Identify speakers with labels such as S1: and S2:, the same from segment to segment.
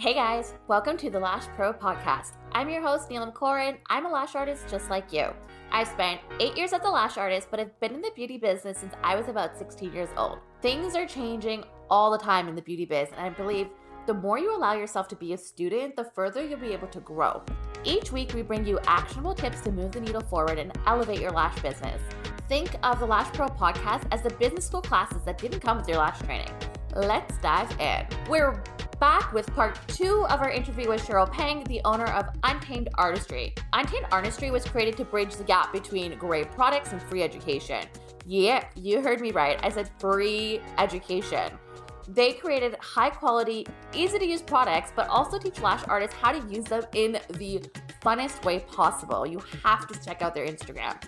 S1: Hey guys, welcome to the Lash Pro podcast. I'm your host, Neelam Koren. I'm a lash artist just like you. I've spent eight years as a lash artist, but I've been in the beauty business since I was about 16 years old. Things are changing all the time in the beauty biz, and I believe the more you allow yourself to be a student, the further you'll be able to grow. Each week, we bring you actionable tips to move the needle forward and elevate your lash business. Think of the Lash Pro podcast as the business school classes that didn't come with your lash training. Let's dive in. We're back with part two of our interview with Cheryl Peng, the owner of Untamed Artistry. Untamed Artistry was created to bridge the gap between great products and free education. Yeah, you heard me right. I said free education. They created high quality, easy to use products, but also teach lash artists how to use them in the funnest way possible. You have to check out their Instagram.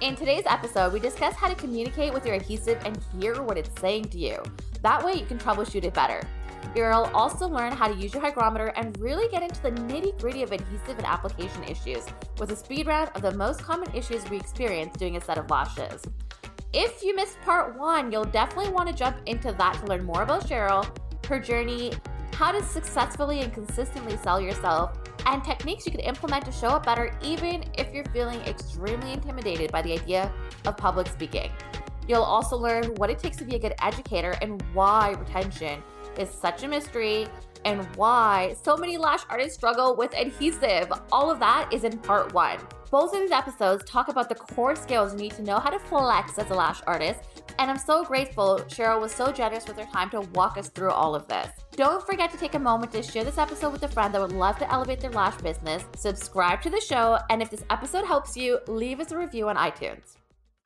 S1: In today's episode, we discuss how to communicate with your adhesive and hear what it's saying to you. That way, you can troubleshoot it better. You'll also learn how to use your hygrometer and really get into the nitty gritty of adhesive and application issues with a speed round of the most common issues we experience doing a set of lashes. If you missed part one, you'll definitely want to jump into that to learn more about Cheryl, her journey, how to successfully and consistently sell yourself, and techniques you can implement to show up better even if you're feeling extremely intimidated by the idea of public speaking. You'll also learn what it takes to be a good educator and why retention is such a mystery and why so many lash artists struggle with adhesive. All of that is in part one. Both of these episodes talk about the core skills you need to know how to flex as a lash artist, and I'm so grateful Cheryl was so generous with her time to walk us through all of this. Don't forget to take a moment to share this episode with a friend that would love to elevate their lash business, subscribe to the show, and if this episode helps you, leave us a review on iTunes.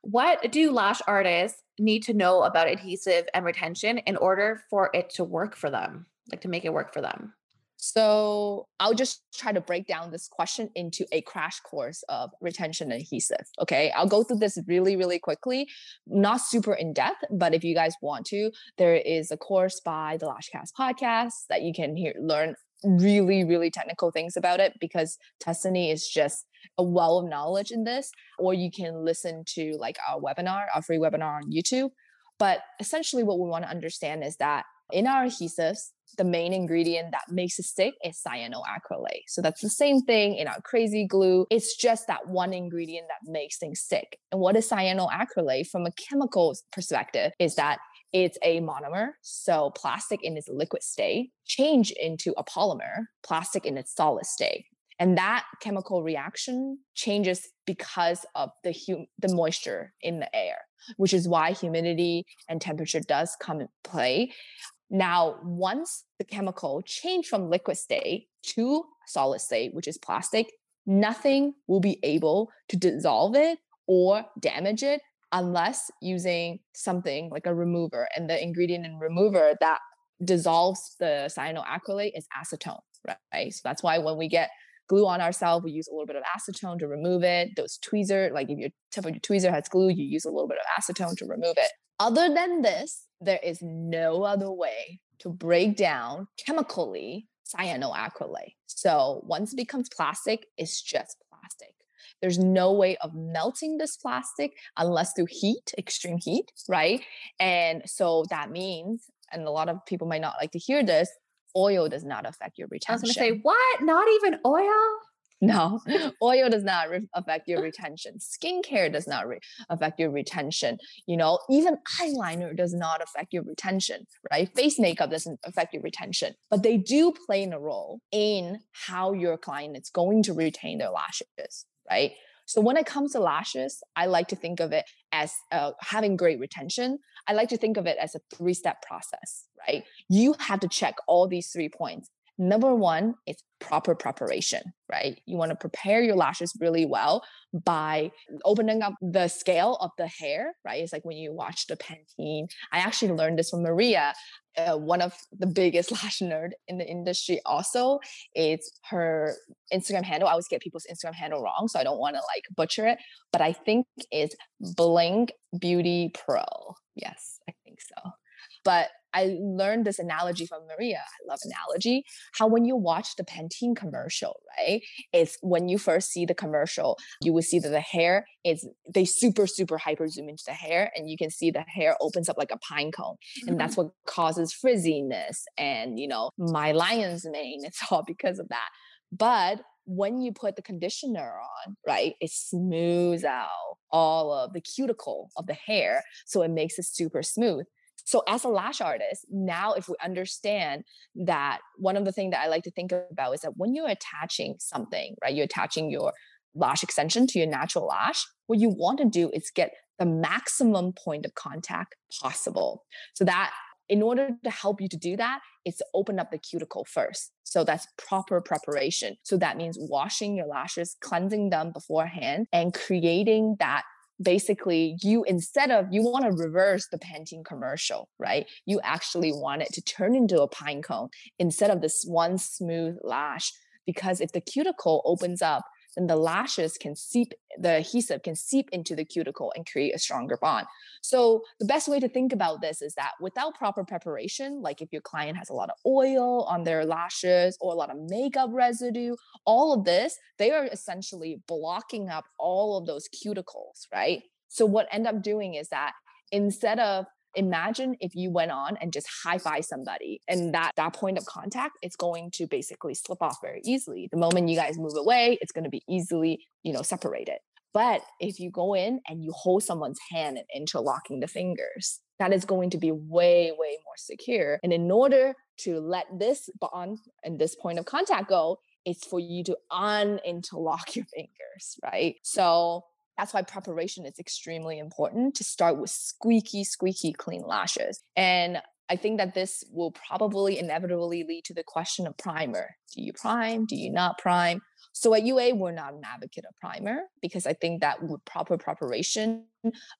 S1: What do lash artists need to know about adhesive and retention in order for it to work for them? like to make it work for them?
S2: So I'll just try to break down this question into a crash course of retention adhesive. Okay. I'll go through this really, really quickly, not super in depth, but if you guys want to, there is a course by the Lashcast podcast that you can hear learn really, really technical things about it because Tuscany is just a well of knowledge in this. Or you can listen to like our webinar, our free webinar on YouTube. But essentially what we want to understand is that in our adhesives, the main ingredient that makes it stick is cyanoacrylate. So that's the same thing in our crazy glue. It's just that one ingredient that makes things stick. And what is cyanoacrylate from a chemical perspective is that it's a monomer, so plastic in its liquid state, change into a polymer, plastic in its solid state. And that chemical reaction changes because of the hum- the moisture in the air, which is why humidity and temperature does come in play. Now, once the chemical change from liquid state to solid state, which is plastic, nothing will be able to dissolve it or damage it unless using something like a remover. And the ingredient in remover that dissolves the cyanoacrylate is acetone, right? So that's why when we get glue on ourselves, we use a little bit of acetone to remove it. Those tweezer, like if your tip of your tweezer has glue, you use a little bit of acetone to remove it. Other than this, there is no other way to break down chemically cyanoacrylate. So once it becomes plastic, it's just plastic. There's no way of melting this plastic unless through heat, extreme heat, right? And so that means, and a lot of people might not like to hear this, oil does not affect your retention.
S1: I was going to say, what? Not even oil?
S2: No, oil does not re- affect your retention. Skincare does not re- affect your retention. You know, even eyeliner does not affect your retention, right? Face makeup doesn't affect your retention, but they do play in a role in how your client is going to retain their lashes, right? So when it comes to lashes, I like to think of it as uh, having great retention. I like to think of it as a three step process, right? You have to check all these three points Number one is proper preparation, right? You want to prepare your lashes really well by opening up the scale of the hair, right? It's like when you watch the Pantene. I actually learned this from Maria, uh, one of the biggest lash nerd in the industry. Also, it's her Instagram handle. I always get people's Instagram handle wrong, so I don't want to like butcher it. But I think it's Blink Beauty Pro. Yes, I think so. But I learned this analogy from Maria. I love analogy. How when you watch the Pantene commercial, right? It's when you first see the commercial, you will see that the hair is they super super hyper zoom into the hair, and you can see the hair opens up like a pine cone, mm-hmm. and that's what causes frizziness and you know my lion's mane. It's all because of that. But when you put the conditioner on, right, it smooths out all of the cuticle of the hair. So it makes it super smooth. So as a lash artist, now if we understand that one of the things that I like to think about is that when you're attaching something, right, you're attaching your lash extension to your natural lash, what you want to do is get the maximum point of contact possible. So that in order to help you to do that, it's to open up the cuticle first. So that's proper preparation. So that means washing your lashes, cleansing them beforehand, and creating that basically you instead of you want to reverse the Pantene commercial, right? You actually want it to turn into a pine cone instead of this one smooth lash. Because if the cuticle opens up, then the lashes can seep, the adhesive can seep into the cuticle and create a stronger bond. So the best way to think about this is that without proper preparation, like if your client has a lot of oil on their lashes or a lot of makeup residue, all of this, they are essentially blocking up all of those cuticles, right? So what end up doing is that instead of imagine if you went on and just high five somebody and that that point of contact it's going to basically slip off very easily. The moment you guys move away it's going to be easily you know separated. But if you go in and you hold someone's hand and interlocking the fingers that is going to be way way more secure. And in order to let this bond and this point of contact go it's for you to uninterlock your fingers right? So that's why preparation is extremely important to start with squeaky, squeaky clean lashes. And I think that this will probably inevitably lead to the question of primer. Do you prime? Do you not prime? So at UA, we're not an advocate of primer because I think that with proper preparation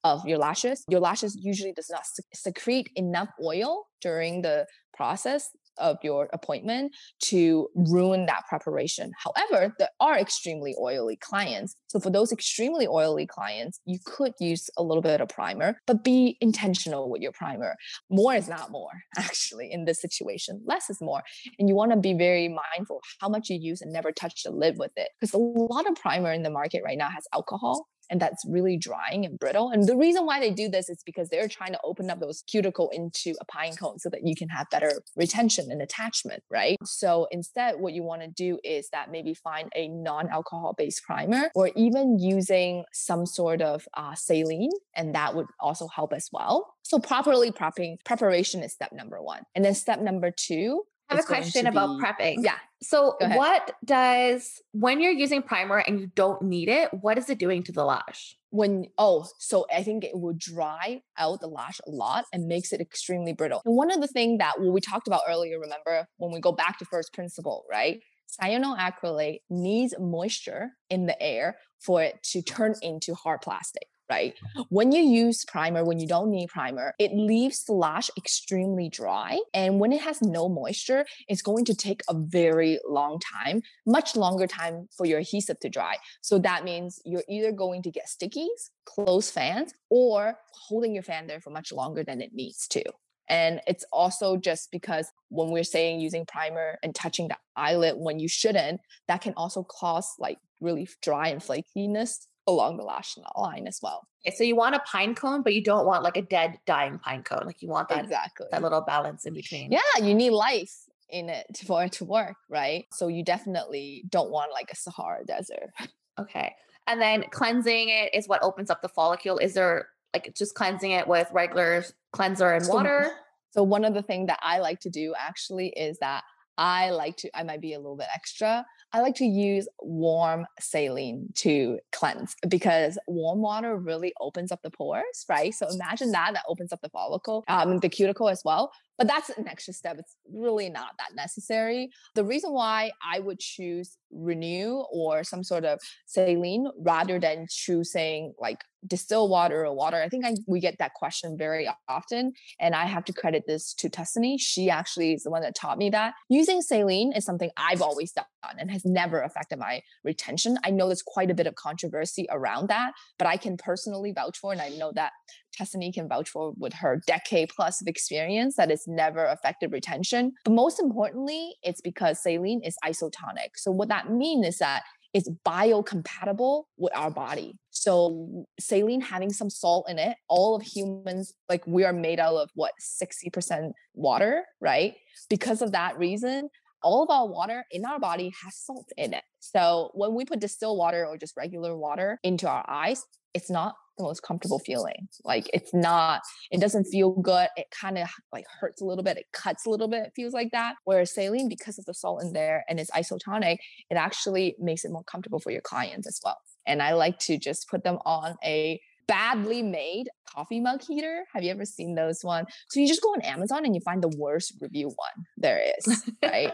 S2: of your lashes, your lashes usually does not secrete enough oil during the process of your appointment to ruin that preparation. However, there are extremely oily clients. So for those extremely oily clients, you could use a little bit of primer, but be intentional with your primer. More is not more, actually, in this situation. Less is more. And you want to be very mindful how much you use and never touch the lid with it. Because a lot of primer in the market right now has alcohol and that's really drying and brittle. And the reason why they do this is because they're trying to open up those cuticle into a pine cone so that you can have better retention and attachment, right? So instead, what you want to do is that maybe find a non-alcohol based primer or even using some sort of uh, saline, and that would also help as well. So properly prepping preparation is step number one. And then step number two
S1: I have a question about be, prepping.
S2: Yeah.
S1: So, what does when you're using primer and you don't need it, what is it doing to the lash?
S2: When oh, so I think it will dry out the lash a lot and makes it extremely brittle. And one of the things that well, we talked about earlier, remember when we go back to first principle, right? Cyanoacrylate needs moisture in the air for it to turn into hard plastic right? When you use primer, when you don't need primer, it leaves the lash extremely dry. And when it has no moisture, it's going to take a very long time, much longer time for your adhesive to dry. So that means you're either going to get stickies, closed fans, or holding your fan there for much longer than it needs to. And it's also just because when we're saying using primer and touching the eyelid when you shouldn't, that can also cause like really dry and flakiness along the lash line as well.
S1: Okay, so you want a pine cone, but you don't want like a dead, dying pine cone. Like you want that
S2: exactly
S1: that little balance in between.
S2: Yeah, you need life in it for it to work, right? So you definitely don't want like a Sahara desert.
S1: Okay, and then cleansing it is what opens up the follicle. Is there like just cleansing it with regular cleanser and water?
S2: So, so one of the things that I like to do actually is that I like to, I might be a little bit extra. I like to use warm saline to cleanse because warm water really opens up the pores, right? So imagine that, that opens up the follicle, um, the cuticle as well. But that's an extra step. It's really not that necessary. The reason why I would choose ReNu or some sort of saline rather than choosing like distill water or water? I think I, we get that question very often. And I have to credit this to Tuscany. She actually is the one that taught me that. Using saline is something I've always done and has never affected my retention. I know there's quite a bit of controversy around that, but I can personally vouch for, and I know that Tuscany can vouch for with her decade plus of experience that it's never affected retention. But most importantly, it's because saline is isotonic. So what that means is that it's biocompatible with our body. So saline having some salt in it, all of humans, like we are made out of what, 60% water, right? Because of that reason, all of our water in our body has salt in it. So when we put distilled water or just regular water into our eyes, it's not the most comfortable feeling. Like it's not, it doesn't feel good. It kind of like hurts a little bit. It cuts a little bit. It feels like that. Whereas saline, because of the salt in there and it's isotonic, it actually makes it more comfortable for your clients as well. And I like to just put them on a badly made coffee mug heater. Have you ever seen those one? So you just go on Amazon and you find the worst review one there is, right?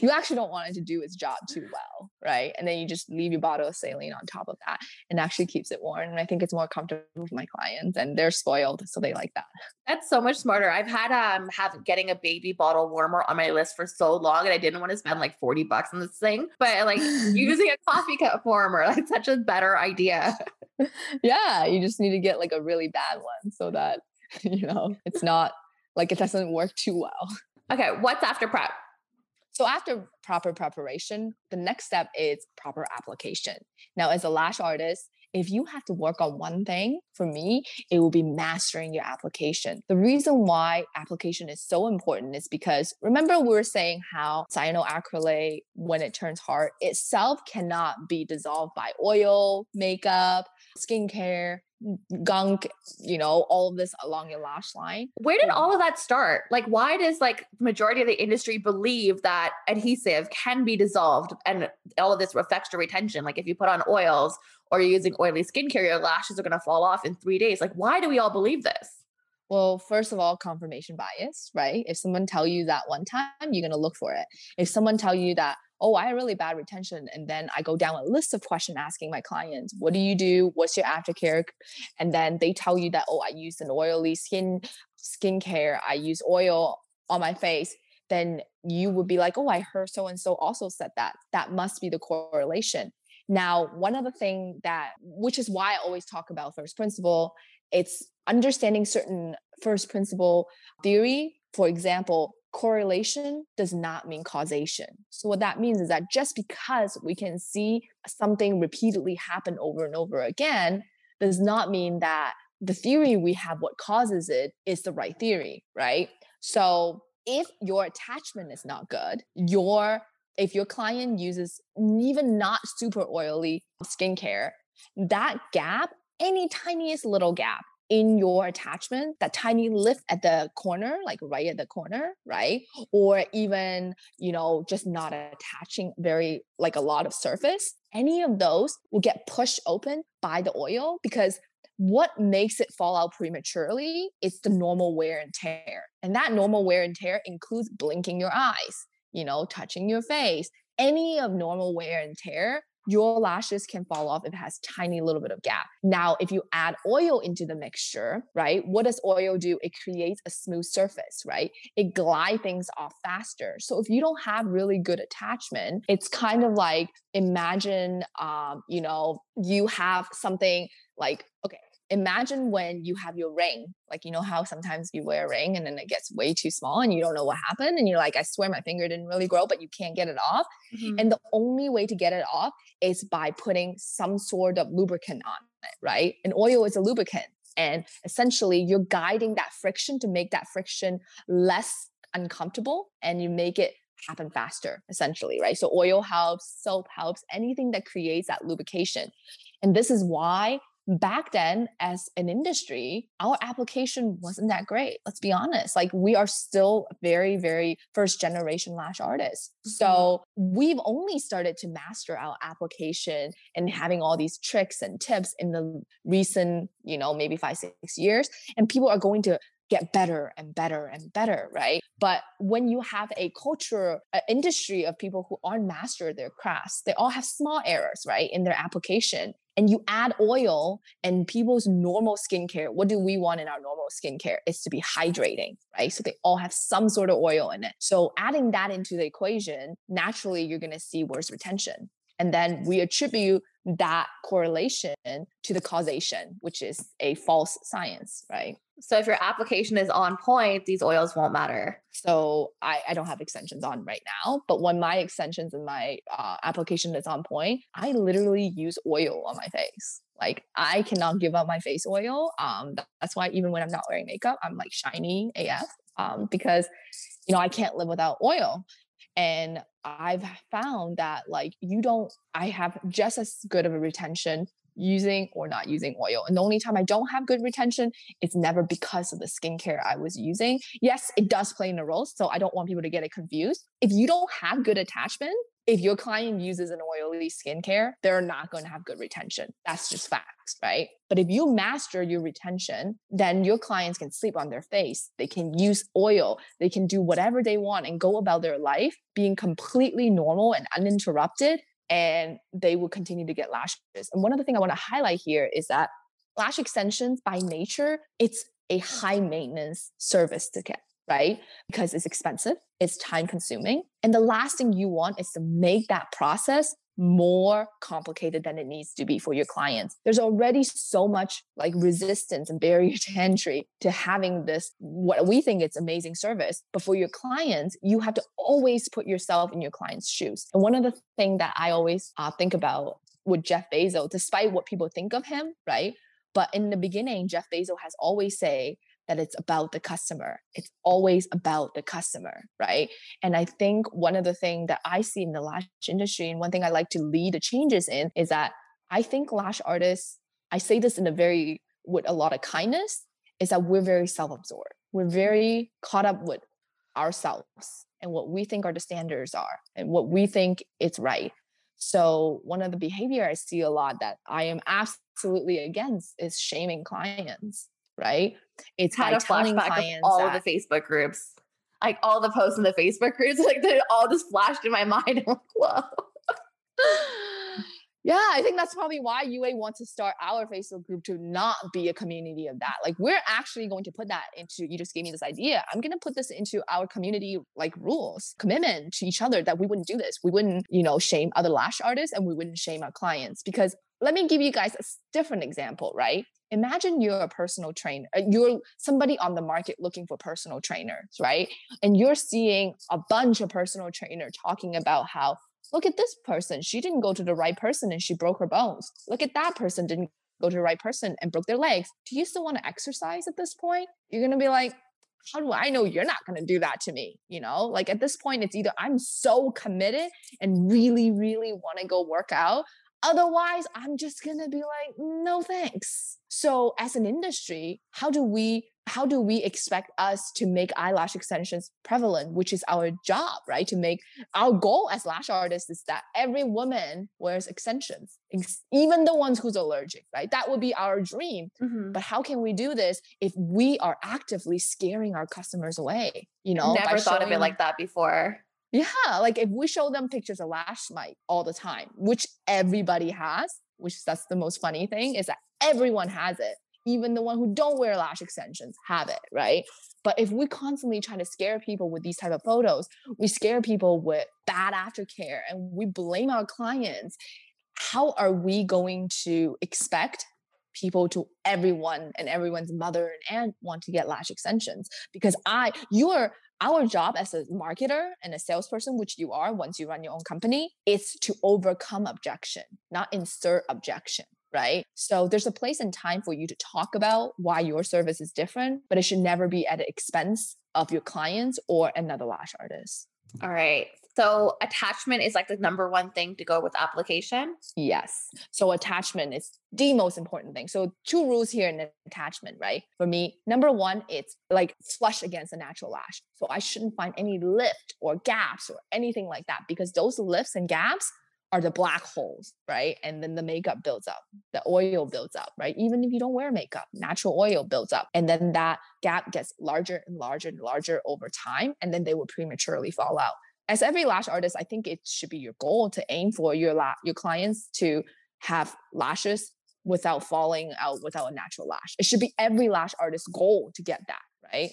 S2: You actually don't want it to do its job too well, right? And then you just leave your bottle of saline on top of that and actually keeps it warm. And I think it's more comfortable for my clients and they're spoiled, so they like that.
S1: That's so much smarter. I've had um have getting a baby bottle warmer on my list for so long and I didn't want to spend like 40 bucks on this thing, but like using a coffee cup warmer, like such a better idea.
S2: yeah, you just need to get like a really bad one so that you know it's not like it doesn't work too well.
S1: Okay, what's after prep?
S2: So after proper preparation, the next step is proper application. Now, as a lash artist, if you have to work on one thing, for me, it will be mastering your application. The reason why application is so important is because remember we were saying how cyanoacrylate, when it turns hard, itself cannot be dissolved by oil, makeup, skincare, gunk, you know, all of this along your lash line.
S1: Where did all of that start? Like, why does like the majority of the industry believe that adhesive can be dissolved and all of this affects your retention? Like, if you put on oils or you're using oily skincare, your lashes are going to fall off in three days. Like, why do we all believe this?
S2: Well, first of all, confirmation bias, right? If someone tell you that one time, you're going to look for it. If someone tell you that, oh, I have really bad retention. And then I go down a list of questions asking my clients, what do you do? What's your aftercare? And then they tell you that, oh, I use an oily skin skincare. I use oil on my face. Then you would be like, oh, I heard so and so also said that. That must be the correlation. Now, one other thing that, which is why I always talk about first principle, it's understanding certain first principle theory. For example, correlation does not mean causation. So, what that means is that just because we can see something repeatedly happen over and over again, does not mean that the theory we have, what causes it, is the right theory, right? So, if your attachment is not good, your if your client uses even not super oily skincare, that gap, any tiniest little gap in your attachment, that tiny lift at the corner, like right at the corner, right? Or even, you know, just not attaching very, like a lot of surface, any of those will get pushed open by the oil because what makes it fall out prematurely is the normal wear and tear. And that normal wear and tear includes blinking your eyes, you know, touching your face, any of normal wear and tear your lashes can fall off if it has tiny little bit of gap. Now, if you add oil into the mixture, right? What does oil do? It creates a smooth surface, right? It glide things off faster. So if you don't have really good attachment, it's kind of like imagine um, you know, you have something like, okay, imagine when you have your ring like you know how sometimes you wear a ring and then it gets way too small and you don't know what happened and you're like i swear my finger didn't really grow but you can't get it off. Mm-hmm. and the only way to get it off is by putting some sort of lubricant on it right? And oil is a lubricant and essentially you're guiding that friction to make that friction less uncomfortable and you make it happen faster essentially right? So oil helps soap helps anything that creates that lubrication. And this is why back then as an industry our application wasn't that great let's be honest like we are still very very first generation lash artists mm-hmm. so we've only started to master our application and having all these tricks and tips in the recent you know maybe five six years and people are going to get better and better and better, right? But when you have a culture, an industry of people who aren't master their crafts, they all have small errors, right, in their application. And you add oil and people's normal skincare, what do we want in our normal skincare? Is to be hydrating, right? So they all have some sort of oil in it. So adding that into the equation, naturally you're going to see worse retention. And then we attribute that correlation to the causation, which is a false science, right?
S1: So if your application is on point, these oils won't matter.
S2: So I, I don't have extensions on right now, but when my extensions and my uh, application is on point, I literally use oil on my face. Like I cannot give up my face oil. Um, that's why even when I'm not wearing makeup, I'm like shiny AF. Um, because you know I can't live without oil. And I've found that like you don't, I have just as good of a retention using or not using oil. And the only time I don't have good retention, it's never because of the skincare I was using. Yes, it does play in a role. So I don't want people to get it confused. If you don't have good attachment, if your client uses an oily skincare, they're not going to have good retention. That's just facts, right? But if you master your retention, then your clients can sleep on their face. They can use oil. They can do whatever they want and go about their life being completely normal and uninterrupted. And they will continue to get lashes. And one of the things I want to highlight here is that lash extensions by nature, it's a high maintenance service to get right? Because it's expensive, it's time consuming. And the last thing you want is to make that process more complicated than it needs to be for your clients. There's already so much like resistance and barrier to entry to having this, what we think it's amazing service. But for your clients, you have to always put yourself in your client's shoes. And one of the things that I always uh, think about with Jeff Bezos, despite what people think of him, right? But in the beginning, Jeff Bezos has always say that it's about the customer. It's always about the customer, right? And I think one of the things that I see in the lash industry, and one thing I like to lead the changes in, is that I think lash artists, I say this in a very, with a lot of kindness, is that we're very self absorbed. We're very caught up with ourselves and what we think are the standards are and what we think it's right. So one of the behavior I see a lot that I am absolutely against is shaming clients right?
S1: It's had a flashback of all that, of the Facebook groups, like all the posts in the Facebook groups, like they all just flashed in my mind. I'm like, whoa.
S2: yeah, I think that's probably why UA wants to start our Facebook group to not be a community of that. Like we're actually going to put that into you just gave me this idea. I'm gonna put this into our community like rules, commitment to each other that we wouldn't do this. We wouldn't, you know, shame other lash artists and we wouldn't shame our clients because let me give you guys a different example, right? Imagine you're a personal trainer uh, you're somebody on the market looking for personal trainers right? And you're seeing a bunch of personal trainer talking about how look at this person she didn't go to the right person and she broke her bones. Look at that person didn't go to the right person and broke their legs. Do you still want to exercise at this point? You're going to be like how do I know you're not going to do that to me? You know, like at this point, it's either I'm so committed and really, really want to go work out, Otherwise, I'm just going to be like, no thanks. So as an industry, how do we how do we expect us to make eyelash extensions prevalent, which is our job, right? To make our goal as lash artists is that every woman wears extensions, even the ones who's allergic, right? That would be our dream. Mm-hmm. But how can we do this if we are actively scaring our customers away? You know,
S1: never thought showing, of it like that before.
S2: Yeah, like if we show them pictures of lash mite all the time, which everybody has, which that's the most funny thing is that everyone has it. Even the one who don't wear lash extensions have it, right? But if we constantly try to scare people with these type of photos, we scare people with bad aftercare and we blame our clients. How are we going to expect people to everyone and everyone's mother and aunt want to get lash extensions because I you're our job as a marketer and a salesperson, which you are once you run your own company, is to overcome objection, not insert objection. Right. So there's a place and time for you to talk about why your service is different, but it should never be at the expense of your clients or another lash artist.
S1: All right. So attachment is like the number one thing to go with application.
S2: Yes. So attachment is the most important thing. So two rules here in attachment, right? For me, number one, it's like flush against the natural lash. So I shouldn't find any lift or gaps or anything like that because those lifts and gaps are the black holes, right? And then the makeup builds up, the oil builds up, right? Even if you don't wear makeup, natural oil builds up. And then that gap gets larger and larger and larger over time. And then they will prematurely fall out as every lash artist, I think it should be your goal to aim for your la- your clients to have lashes without falling out without a natural lash. It should be every lash artist's goal to get that, right?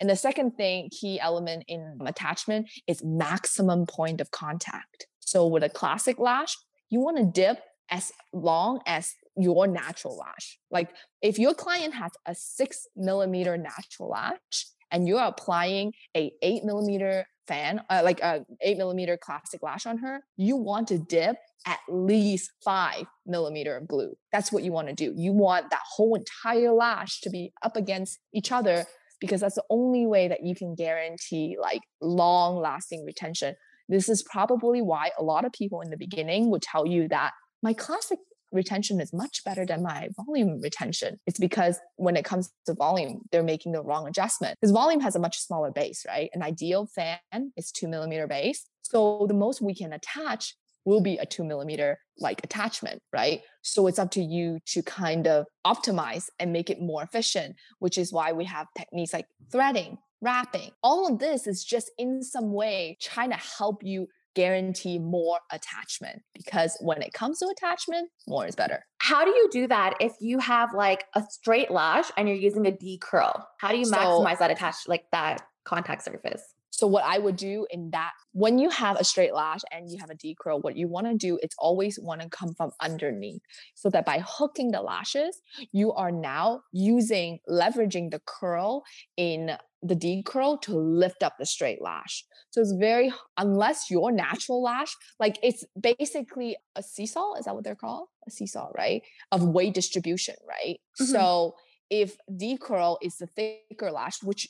S2: And the second thing, key element in attachment is maximum point of contact. So with a classic lash, you want to dip as long as your natural lash. Like if your client has a six millimeter natural lash and you're applying a eight millimeter fan, uh, like a eight millimeter classic lash on her, you want to dip at least five millimeter of glue. That's what you want to do. You want that whole entire lash to be up against each other because that's the only way that you can guarantee like long lasting retention. This is probably why a lot of people in the beginning would tell you that my classic retention is much better than my volume retention. It's because when it comes to volume, they're making the wrong adjustment. Because volume has a much smaller base, right? An ideal fan is two millimeter base. So the most we can attach will be a two millimeter like attachment, right? So it's up to you to kind of optimize and make it more efficient, which is why we have techniques like threading, wrapping. All of this is just in some way trying to help you guarantee more attachment because when it comes to attachment, more is better.
S1: How do you do that if you have like a straight lash and you're using a D curl? How do you so, maximize that attach like that contact surface?
S2: So what I would do in that when you have a straight lash and you have a D curl, what you want to do is always want to come from underneath. So that by hooking the lashes, you are now using leveraging the curl in the D curl to lift up the straight lash. So it's very unless your natural lash, like it's basically a seesaw, is that what they're called? A seesaw, right? Of weight distribution, right? Mm-hmm. So if D curl is the thicker lash, which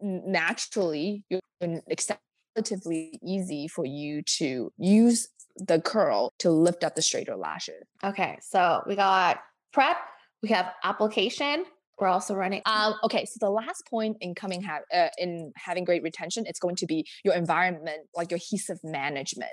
S2: naturally it's relatively easy for you to use the curl to lift up the straighter lashes.
S1: Okay, so we got prep, we have application. We're also running.
S2: Um, okay, so the last point in coming ha- uh, in having great retention, it's going to be your environment, like your adhesive management.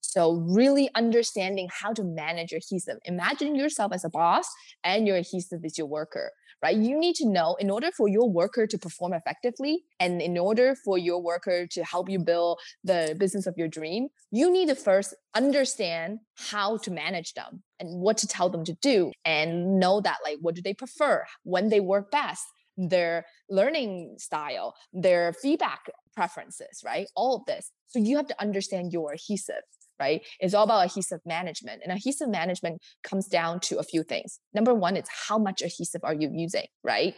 S2: So really understanding how to manage your adhesive. Imagine yourself as a boss and your adhesive is your worker right? You need to know in order for your worker to perform effectively and in order for your worker to help you build the business of your dream, you need to first understand how to manage them and what to tell them to do and know that like what do they prefer, when they work best, their learning style, their feedback preferences, right? All of this. So you have to understand your adhesive right? It's all about adhesive management. And adhesive management comes down to a few things. Number one, it's how much adhesive are you using, right?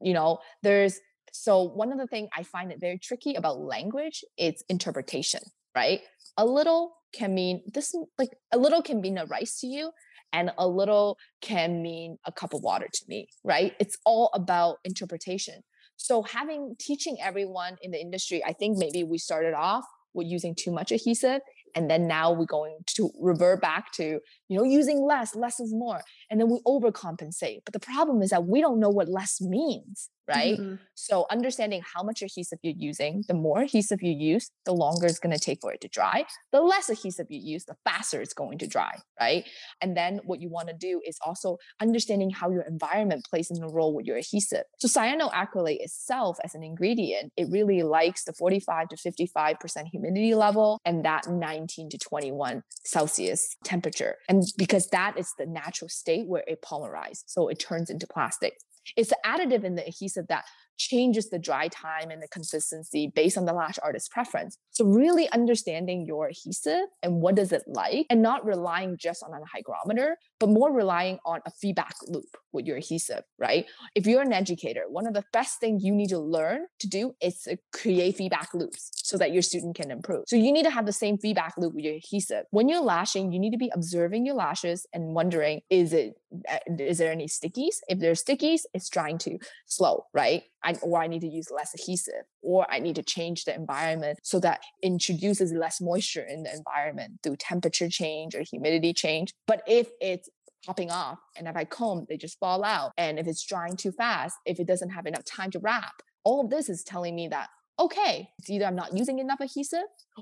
S2: You know, there's so one of the things I find it very tricky about language it's interpretation, right? A little can mean this like a little can mean a rice to you and a little can mean a cup of water to me, right? It's all about interpretation. So having teaching everyone in the industry, I think maybe we started off with using too much adhesive and then now we're going to revert back to you know using less less is more and then we overcompensate but the problem is that we don't know what less means right? Mm-hmm. So understanding how much adhesive you're using, the more adhesive you use, the longer it's going to take for it to dry. The less adhesive you use, the faster it's going to dry, right? And then what you want to do is also understanding how your environment plays in the role with your adhesive. So cyanoacrylate itself as an ingredient, it really likes the 45 to 55% humidity level and that 19 to 21 Celsius temperature. And because that is the natural state where it polymerizes, so it turns into plastic. It's the additive in the adhesive that changes the dry time and the consistency based on the lash artist's preference. So really understanding your adhesive and what does it like and not relying just on a hygrometer, but more relying on a feedback loop with your adhesive, right? If you're an educator, one of the best things you need to learn to do is to create feedback loops so that your student can improve. So you need to have the same feedback loop with your adhesive. When you're lashing, you need to be observing your lashes and wondering, is it Eh, is there any stickies? If there's stickies, it's trying to slow, right? I, or I need to use less adhesive, or I need to change the environment so that introduces less moisture in the environment through temperature change or humidity change. But if it's popping off and if I comb, they just fall out. And if it's drying too fast, if it doesn't have enough time to wrap, all of this is telling me that, okay, it's either I'm not using enough adhesive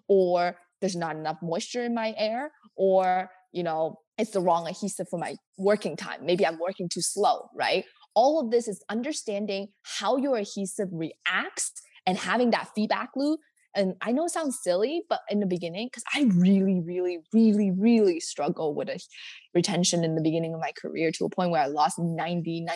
S2: or there's not enough moisture in my air or, you know, it's the wrong adhesive for my working time. Maybe I'm working too slow, right? All of this is understanding how your adhesive reacts and having that feedback loop And I know it sounds silly, but in the beginning, because I really, really, really, really struggle with a retention in the beginning of my career to a point where I lost 99%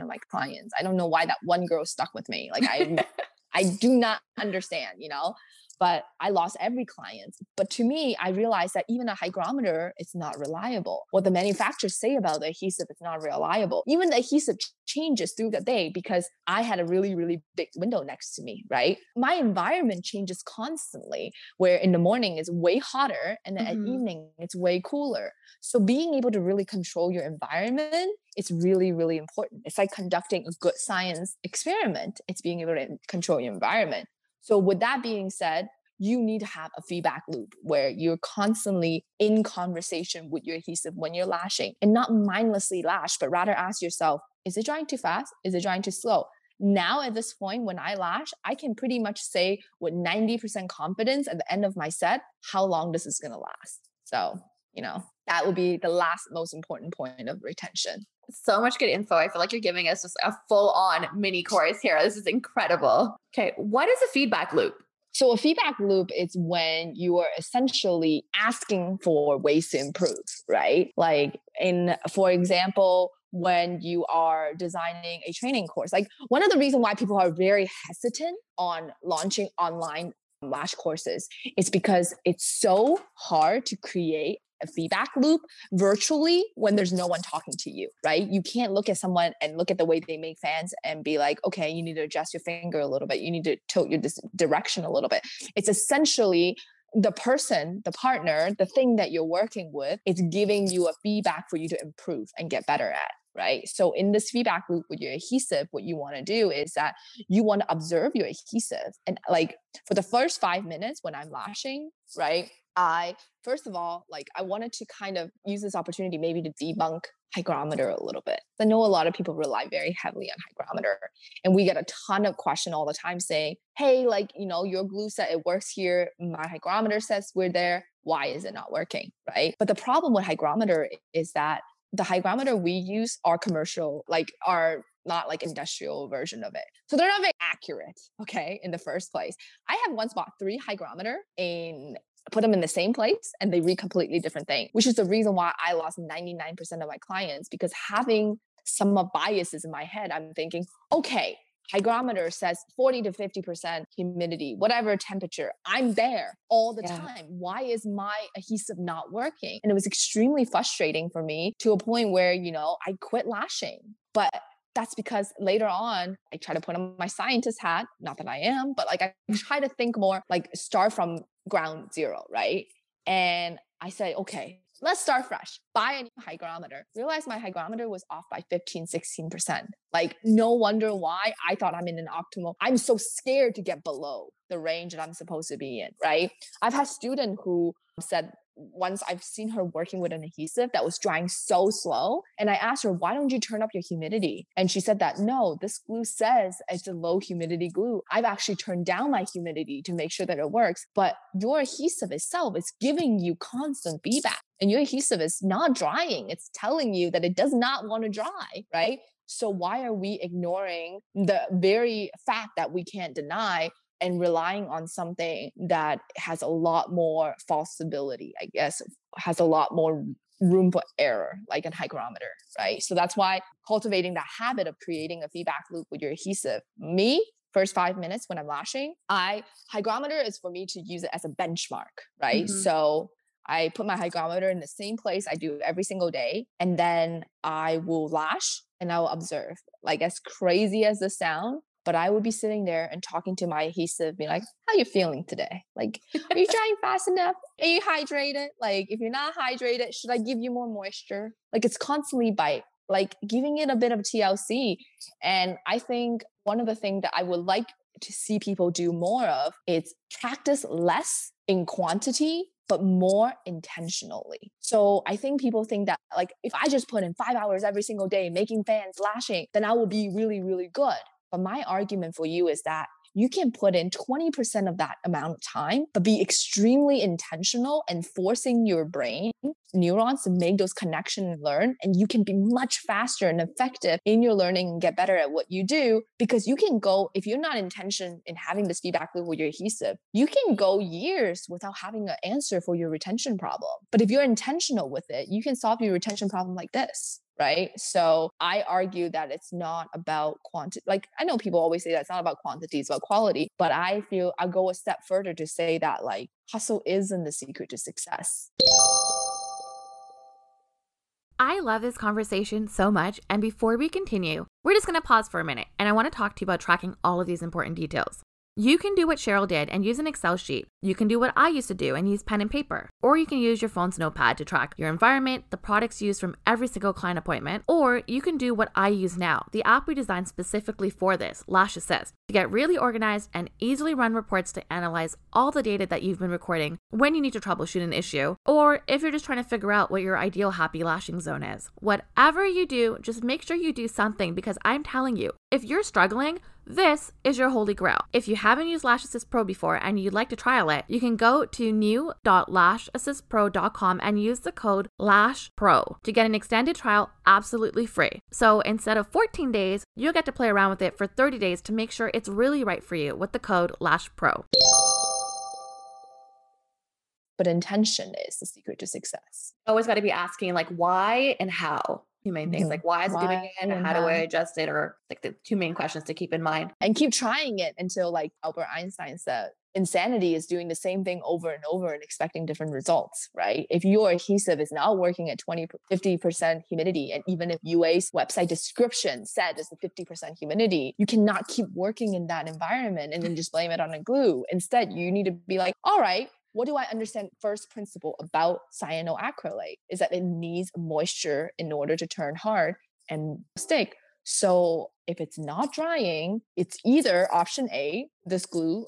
S2: of my clients. I don't know why that one girl stuck with me. Like I I do not understand, you know but I lost every client. But to me, I realized that even a hygrometer is not reliable. What the manufacturers say about the adhesive is not reliable. Even the adhesive changes through the day because I had a really, really big window next to me, right? My environment changes constantly, where in the morning it's way hotter and then mm-hmm. at evening it's way cooler. So being able to really control your environment is really, really important. It's like conducting a good science experiment. It's being able to control your environment. So, with that being said, you need to have a feedback loop where you're constantly in conversation with your adhesive when you're lashing and not mindlessly lash, but rather ask yourself, is it drying too fast? Is it drying too slow? Now, at this point, when I lash, I can pretty much say with 90% confidence at the end of my set how long this is going to last. So, you know, that will be the last most important point of retention
S1: so much good info. I feel like you're giving us just a full on mini course here. This is incredible. Okay. What is a feedback loop?
S2: So, a feedback loop is when you are essentially asking for ways to improve, right? Like, in, for example, when you are designing a training course. Like, one of the reasons why people are very hesitant on launching online lash courses is because it's so hard to create feedback loop virtually when there's no one talking to you, right? You can't look at someone and look at the way they make fans and be like, okay, you need to adjust your finger a little bit. You need to tilt your direction a little bit. It's essentially the person, the partner, the thing that you're working with, it's giving you a feedback for you to improve and get better at right? So in this feedback loop with your adhesive, what you want to do is that you want to observe your adhesive. And like for the first five minutes when I'm lashing, right? I first of all, like I wanted to kind of use this opportunity maybe to debunk hygrometer a little bit. I know a lot of people rely very heavily on hygrometer, and we get a ton of question all the time saying, "Hey, like you know, your glue set it works here. My hygrometer says we're there. Why is it not working?" Right? But the problem with hygrometer is that the hygrometer we use are commercial, like are not like industrial version of it. So they're not very accurate, okay, in the first place. I have once bought three hygrometer in put them in the same place and they read completely different thing, which is the reason why I lost 99% of my clients because having some of biases in my head, I'm thinking, okay, hygrometer says 40 to 50% humidity, whatever temperature. I'm there all the yeah. time. Why is my adhesive not working? And it was extremely frustrating for me to a point where, you know, I quit lashing. But that's because later on I try to put on my scientist hat, not that I am, but like I try to think more like start from ground zero, right? And I say, okay, let's start fresh. Buy a new hygrometer. Realize my hygrometer was off by 15, 16%. Like, no wonder why I thought I'm in an optimal. I'm so scared to get below the range that I'm supposed to be in, right? I've had students who said once I've seen her working with an adhesive that was drying so slow. And I asked her, why don't you turn up your humidity? And she said that no, this glue says it's a low humidity glue. I've actually turned down my humidity to make sure that it works. But your adhesive itself is giving you constant feedback. And your adhesive is not drying. It's telling you that it does not want to dry, right? So why are we ignoring the very fact that we can't deny and relying on something that has a lot more falsibility, I guess, has a lot more room for error, like a hygrometer, right? So that's why cultivating that habit of creating a feedback loop with your adhesive. Me, first five minutes when I'm lashing, I hygrometer is for me to use it as a benchmark, right? Mm-hmm. So I put my hygrometer in the same place I do every single day, and then I will lash and I will observe. Like as crazy as the sound, but I would be sitting there and talking to my adhesive, being like, "How you feeling today? Like, are you drying fast enough? Are you hydrated? Like, if you're not hydrated, should I give you more moisture? Like, it's constantly by like giving it a bit of TLC. And I think one of the things that I would like to see people do more of is practice less in quantity but more intentionally. So I think people think that like if I just put in 5 hours every single day making fans lashing, then I will be really really good. But my argument for you is that you can put in 20% of that amount of time, but be extremely intentional and forcing your brain neurons to make those connections and learn. And you can be much faster and effective in your learning and get better at what you do because you can go, if you're not intention in having this feedback loop with your adhesive, you can go years without having an answer for your retention problem. But if you're intentional with it, you can solve your retention problem like this right? So I argue that it's not about quantity. Like I know people always say that it's not about quantity, it's about quality. But I feel I go a step further to say that like hustle isn't the secret to success.
S1: I love this conversation so much. And before we continue, we're just going to pause for a minute and I want to talk to you about tracking all of these important details. You can do what Cheryl did and use an Excel sheet. You can do what I used to do and use pen and paper. Or you can use your phone's notepad to track your environment, the products used from every single client appointment. Or you can do what I use now, the app we designed specifically for this, Lash Assist, to get really organized and easily run reports to analyze all the data that you've been recording when you need to troubleshoot an issue, or if you're just trying to figure out what your ideal happy lashing zone is. Whatever you do, just make sure you do something because I'm telling you, if you're struggling, this is your holy grail. If you haven't used Lash Assist Pro before and you'd like to trial it, you can go to new.lashassistpro.com and use the code LASHPRO to get an extended trial absolutely free. So instead of 14 days, you'll get to play around with it for 30 days to make sure it's really right for you with the code LASHPRO.
S2: But intention is the secret to success.
S1: Always got to be asking, like, why and how two main things like why is it doing it? And how do I adjust it? or like the two main questions to keep in mind.
S2: And keep trying it until like Albert Einstein said insanity is doing the same thing over and over and expecting different results right? If your adhesive is not working at 20 50% humidity and even if UA's website description said it's a 50% humidity you cannot keep working in that environment and then just blame it on a glue. Instead you need to be like all right what do I understand first principle about cyanoacrylate is that it needs moisture in order to turn hard and stick. So if it's not drying, it's either option A, this glue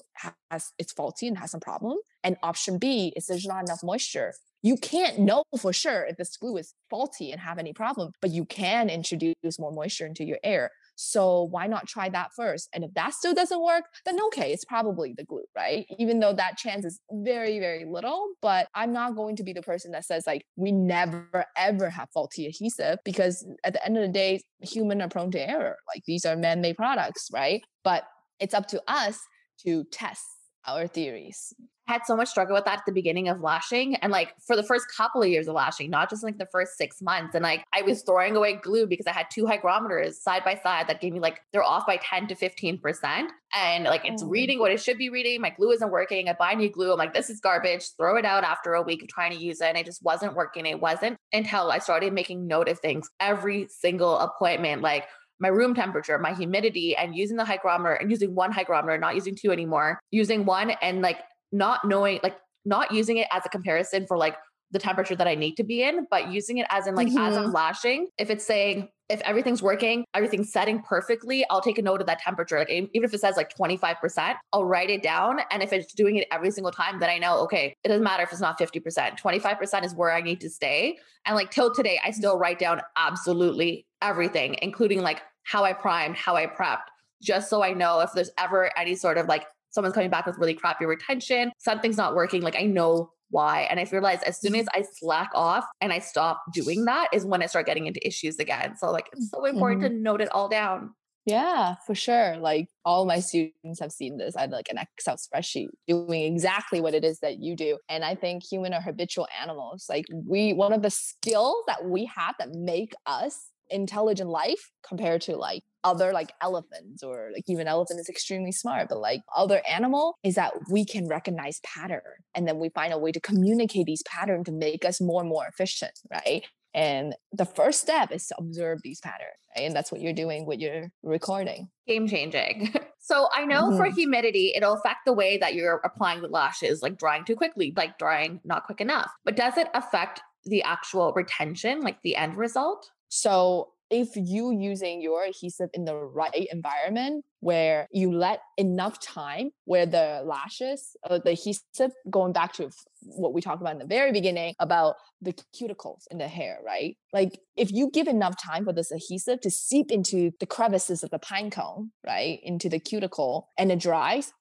S2: has it's faulty and has some problem, and option B is there's not enough moisture. You can't know for sure if this glue is faulty and have any problem, but you can introduce more moisture into your air. So why not try that first? And if that still doesn't work, then okay, it's probably the glue, right? Even though that chance is very, very little, but I'm not going to be the person that says like we never ever have faulty adhesive because at the end of the day, human are prone to error. Like these are man-made products, right? But it's up to us to test our theories
S1: had so much struggle with that at the beginning of lashing and like for the first couple of years of lashing, not just like the first six months. And like I was throwing away glue because I had two hygrometers side by side that gave me like they're off by 10 to 15%. And like it's oh. reading what it should be reading. My glue isn't working. I buy new glue. I'm like, this is garbage. Throw it out after a week of trying to use it. And it just wasn't working. It wasn't until I started making note of things every single appointment. Like my room temperature, my humidity, and using the hygrometer and using one hygrometer, not using two anymore, using one and like not knowing, like not using it as a comparison for like the temperature that I need to be in, but using it as in like mm-hmm. as I'm mm-hmm. lashing. If it's saying if everything's working, everything's setting perfectly, I'll take a note of that temperature. Like even if it says like 25%, I'll write it down. And if it's doing it every single time, then I know, okay, it doesn't matter if it's not 50%. 25% is where I need to stay. And like till today, I still write down absolutely everything, including like how I primed, how I prepped, just so I know if there's ever any sort of like someone's coming back with really crappy retention, something's not working. Like I know why. And I realized as soon as I slack off and I stop doing that is when I start getting into issues again. So like it's so important mm-hmm. to note it all down.
S2: Yeah, for sure. Like all my students have seen this. I had like an Excel spreadsheet doing exactly what it is that you do. And I think human are habitual animals. Like we, one of the skills that we have that make us intelligent life compared to like other like elephants or like even elephant is extremely smart but like other animal is that we can recognize pattern and then we find a way to communicate these patterns to make us more and more efficient right? And the first step is to observe these patterns right? and that's what you're doing with your recording.
S1: Game changing. So i know mm-hmm. for humidity it'll affect the way that you're applying the lashes like drying too quickly like drying not quick enough. But does it affect the actual retention like the end result
S2: so if you using your adhesive in the right environment where you let enough time where the lashes uh, the adhesive going back to what we talked about in the very beginning about the cuticles in the hair right? Like if you give enough time for this adhesive to seep into the crevices of the pine cone right into the cuticle and it dries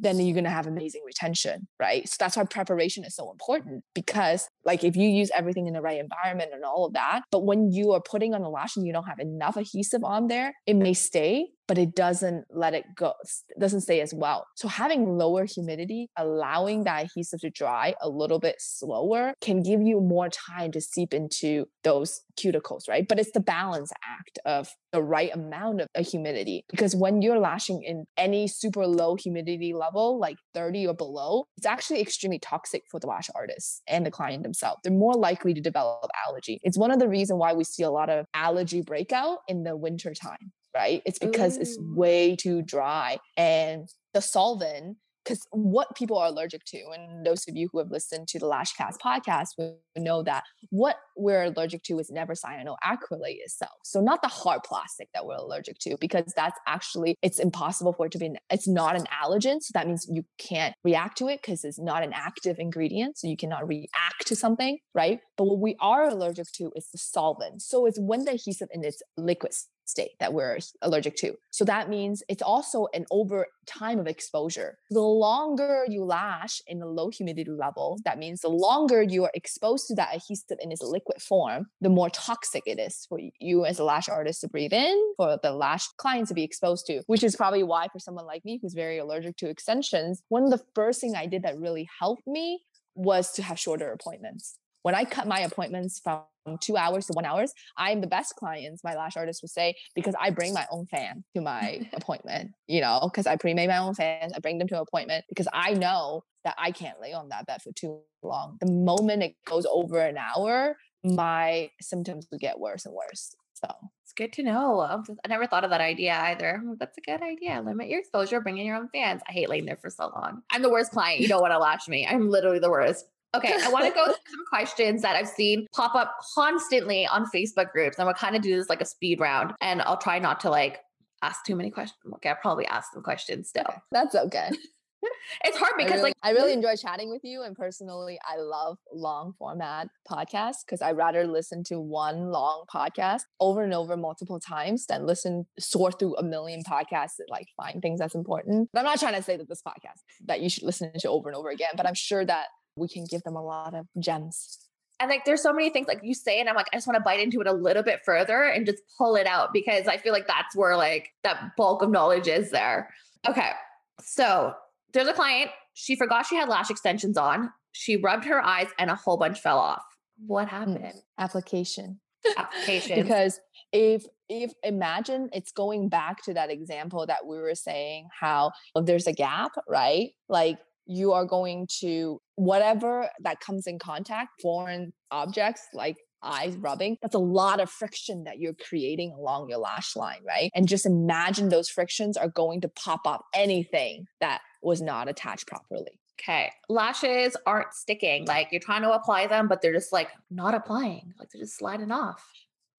S2: then you're going to have amazing retention, right? So that's why preparation is so important because, like, if you use everything in the right environment and all of that, but when you are putting on the lash and you don't have enough adhesive on there, it may stay, but it doesn't let it go, doesn't stay as well. So having lower humidity, allowing that adhesive to dry a little bit slower can give you more time to seep into those cuticles, right? But it's the balance act of the right amount of humidity because when you're lashing in any super low humidity level, like 30 or below, it's actually extremely toxic for the lash artist and the client themselves. They're more likely to develop allergy. It's one of the reasons why we see a lot of allergy breakout in the winter time right? It's because Ooh. it's way too dry. And the solvent, because what people are allergic to, and those of you who have listened to the Lashcast podcast will know that what we're allergic to is never cyanoacrylate itself. So not the hard plastic that we're allergic to, because that's actually it's impossible for it to be. An, it's not an allergen, so that means you can't react to it because it's not an active ingredient, so you cannot react to something, right? But what we are allergic to is the solvent. So it's when the adhesive in its liquid state that we're allergic to. So that means it's also an over time of exposure. The longer you lash in a low humidity level, that means the longer you are exposed to that adhesive in its liquid form, the more toxic it is for you as a lash artist to breathe in, for the lash client to be exposed to, which is probably why for someone like me who's very allergic to extensions, one of the first thing I did that really helped me was to have shorter appointments. When I cut my appointments from two hours to one hours, I'm the best clients, my lash artist would say, because I bring my own fan to my appointment, you know, because I pre-made my own fans. I bring them to an appointment because I know that I can't lay on that bed for too long. The moment it goes over an hour, my symptoms would get worse and worse. So
S1: it's good to know. I never thought of that idea either. That's a good idea. Limit your exposure, bring in your own fans. I hate laying there for so long. I'm the worst client. You don't want to lash me. I'm literally the worst. Okay, I want to go through some questions that I've seen pop up constantly on Facebook groups. And we'll kind of do this like a speed round. And I'll try not to like ask too many questions. Okay, I'll probably ask some questions still.
S2: That's okay.
S1: it's hard because
S2: I really,
S1: like
S2: I really enjoy chatting with you and personally I love long format podcasts because I rather listen to one long podcast over and over multiple times than listen sort through a million podcasts that like find things that's important. But I'm not trying to say that this podcast that you should listen to over and over again, but I'm sure that we can give them a lot of gems.
S1: And like there's so many things like you say, and I'm like, I just want to bite into it a little bit further and just pull it out because I feel like that's where like that bulk of knowledge is there. Okay. So there's a client, she forgot she had lash extensions on. She rubbed her eyes and a whole bunch fell off. What hmm, happened?
S2: Application.
S1: Application.
S2: because if if imagine it's going back to that example that we were saying how if there's a gap, right? Like you are going to whatever that comes in contact, foreign objects like eyes rubbing, that's a lot of friction that you're creating along your lash line, right? And just imagine those frictions are going to pop up anything that was not attached properly.
S1: Okay. Lashes aren't sticking. Like you're trying to apply them, but they're just like not applying. Like they're just sliding off.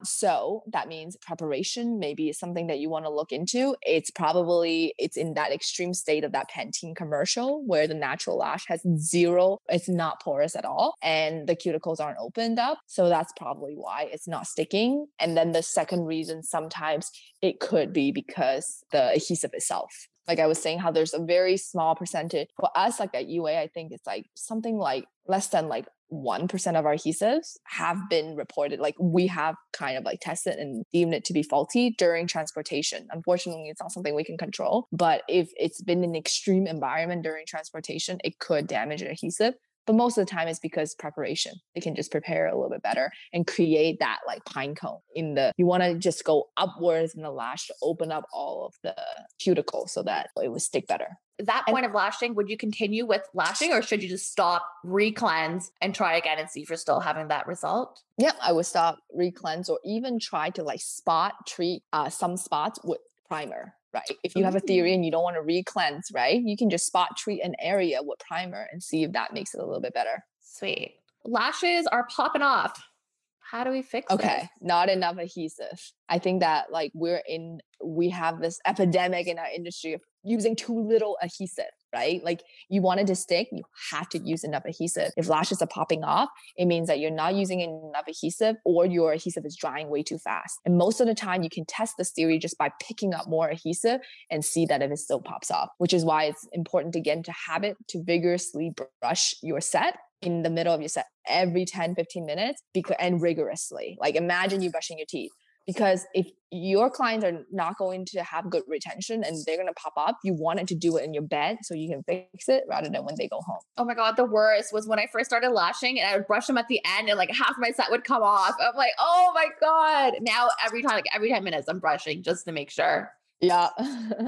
S2: So that means preparation maybe is something that you want to look into. It's probably it's in that extreme state of that Pantene commercial where the natural lash has zero, it's not porous at all, and the cuticles aren't opened up. So that's probably why it's not sticking. And then the second reason sometimes it could be because the adhesive itself like I was saying, how there's a very small percentage for us, like at UA, I think it's like something like less than like 1% of our adhesives have been reported. Like we have kind of like tested and deemed it to be faulty during transportation. Unfortunately, it's not something we can control. But if it's been an extreme environment during transportation, it could damage an adhesive. But most of the time it's because preparation. They can just prepare a little bit better and create that like pine cone in the you want to just go upwards in the lash to open up all of the cuticle so that it would stick better.
S1: That point and, of lashing, would you continue with lashing or should you just stop, re-cleanse, and try again and see if you're still having that result?
S2: Yeah, I would stop, re-cleanse, or even try to like spot treat uh, some spots with primer right? If you have a theory and you don't want to re-cleanse, right? You can just spot treat an area with primer and see if that makes it a little bit better.
S1: Sweet. Lashes are popping off. How do we fix it?
S2: okay
S1: this?
S2: not enough adhesive i think that like we're in we have this epidemic in our industry of using too little adhesive right? Like you want it to stick you have to use enough adhesive. If lashes are popping off it means that you're not using enough adhesive or your adhesive is drying way too fast. And most of the time you can test this theory just by picking up more adhesive and see that if it still pops off which is why it's important again to into habit to vigorously brush your set in the middle of your set every 10 15 minutes because and rigorously. Like imagine you brushing your teeth because if your clients are not going to have good retention and they're going to pop up you wanted to do it in your bed so you can fix it rather than when they go home
S1: Oh my god, the worst was when I first started lashing and I would brush them at the end and like half my set would come off. I'm like, oh my god. Now every time, like every 10 minutes, I'm brushing just to make sure.
S2: yeah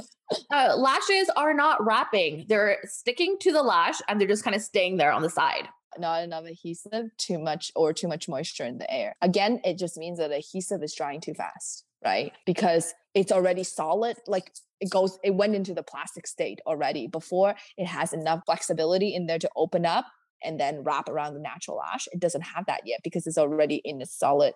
S1: Uh, lashes are not wrapping. They're sticking to the lash and they're just kind of staying there on the side.
S2: Not enough adhesive too much or too much moisture in the air again it just means that adhesive is drying too fast right because it's already solid like it goes it went into the plastic state already before it has enough flexibility in there to open up and then wrap around the natural ash. it doesn't have that yet because it's already in a solid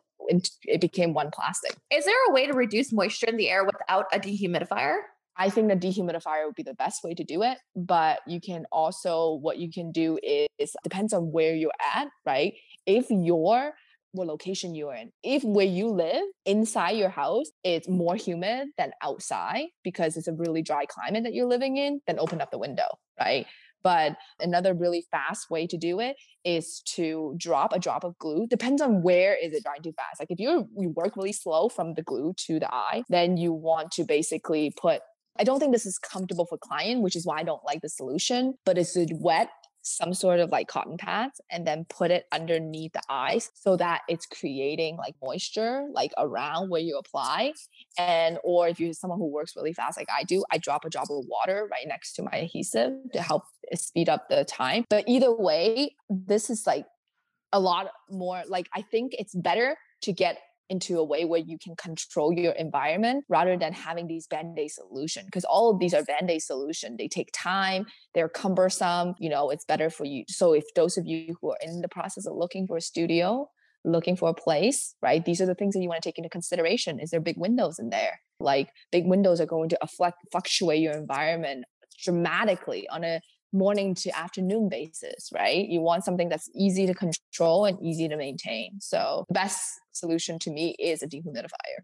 S2: it became one plastic
S1: Is there a way to reduce moisture in the air without a dehumidifier?
S2: I think the dehumidifier would be the best way to do it. But you can also, what you can do is depends on where you're at, right? If you're what location you're in. If where you live inside your house it's more humid than outside because it's a really dry climate that you're living in, then open up the window, right? But another really fast way to do it is to drop a drop of glue. Depends on where is it drying too fast. Like if you're you work really slow from the glue to the eye, then you want to basically put I don't think this is comfortable for client, which is why I don't like the solution, but it's wet some sort of like cotton pads and then put it underneath the eyes so that it's creating like moisture like around where you apply. And or if you're someone who works really fast like I do I drop a drop of water right next to my adhesive to help speed up the time. But either way this is like a lot more like I think it's better to get into a way where you can control your environment rather than having these band-aid solution because all of these are band-aid solution. They take time they're cumbersome you know it's better for you. So if those of you who are in the process of looking for a studio looking for a place right these are the things that you want to take into consideration is there big windows in there? Like big windows are going to affect fluctuate your environment dramatically on a morning to afternoon basis, right? You want something that's easy to control and easy to maintain. So the best solution to me is a dehumidifier.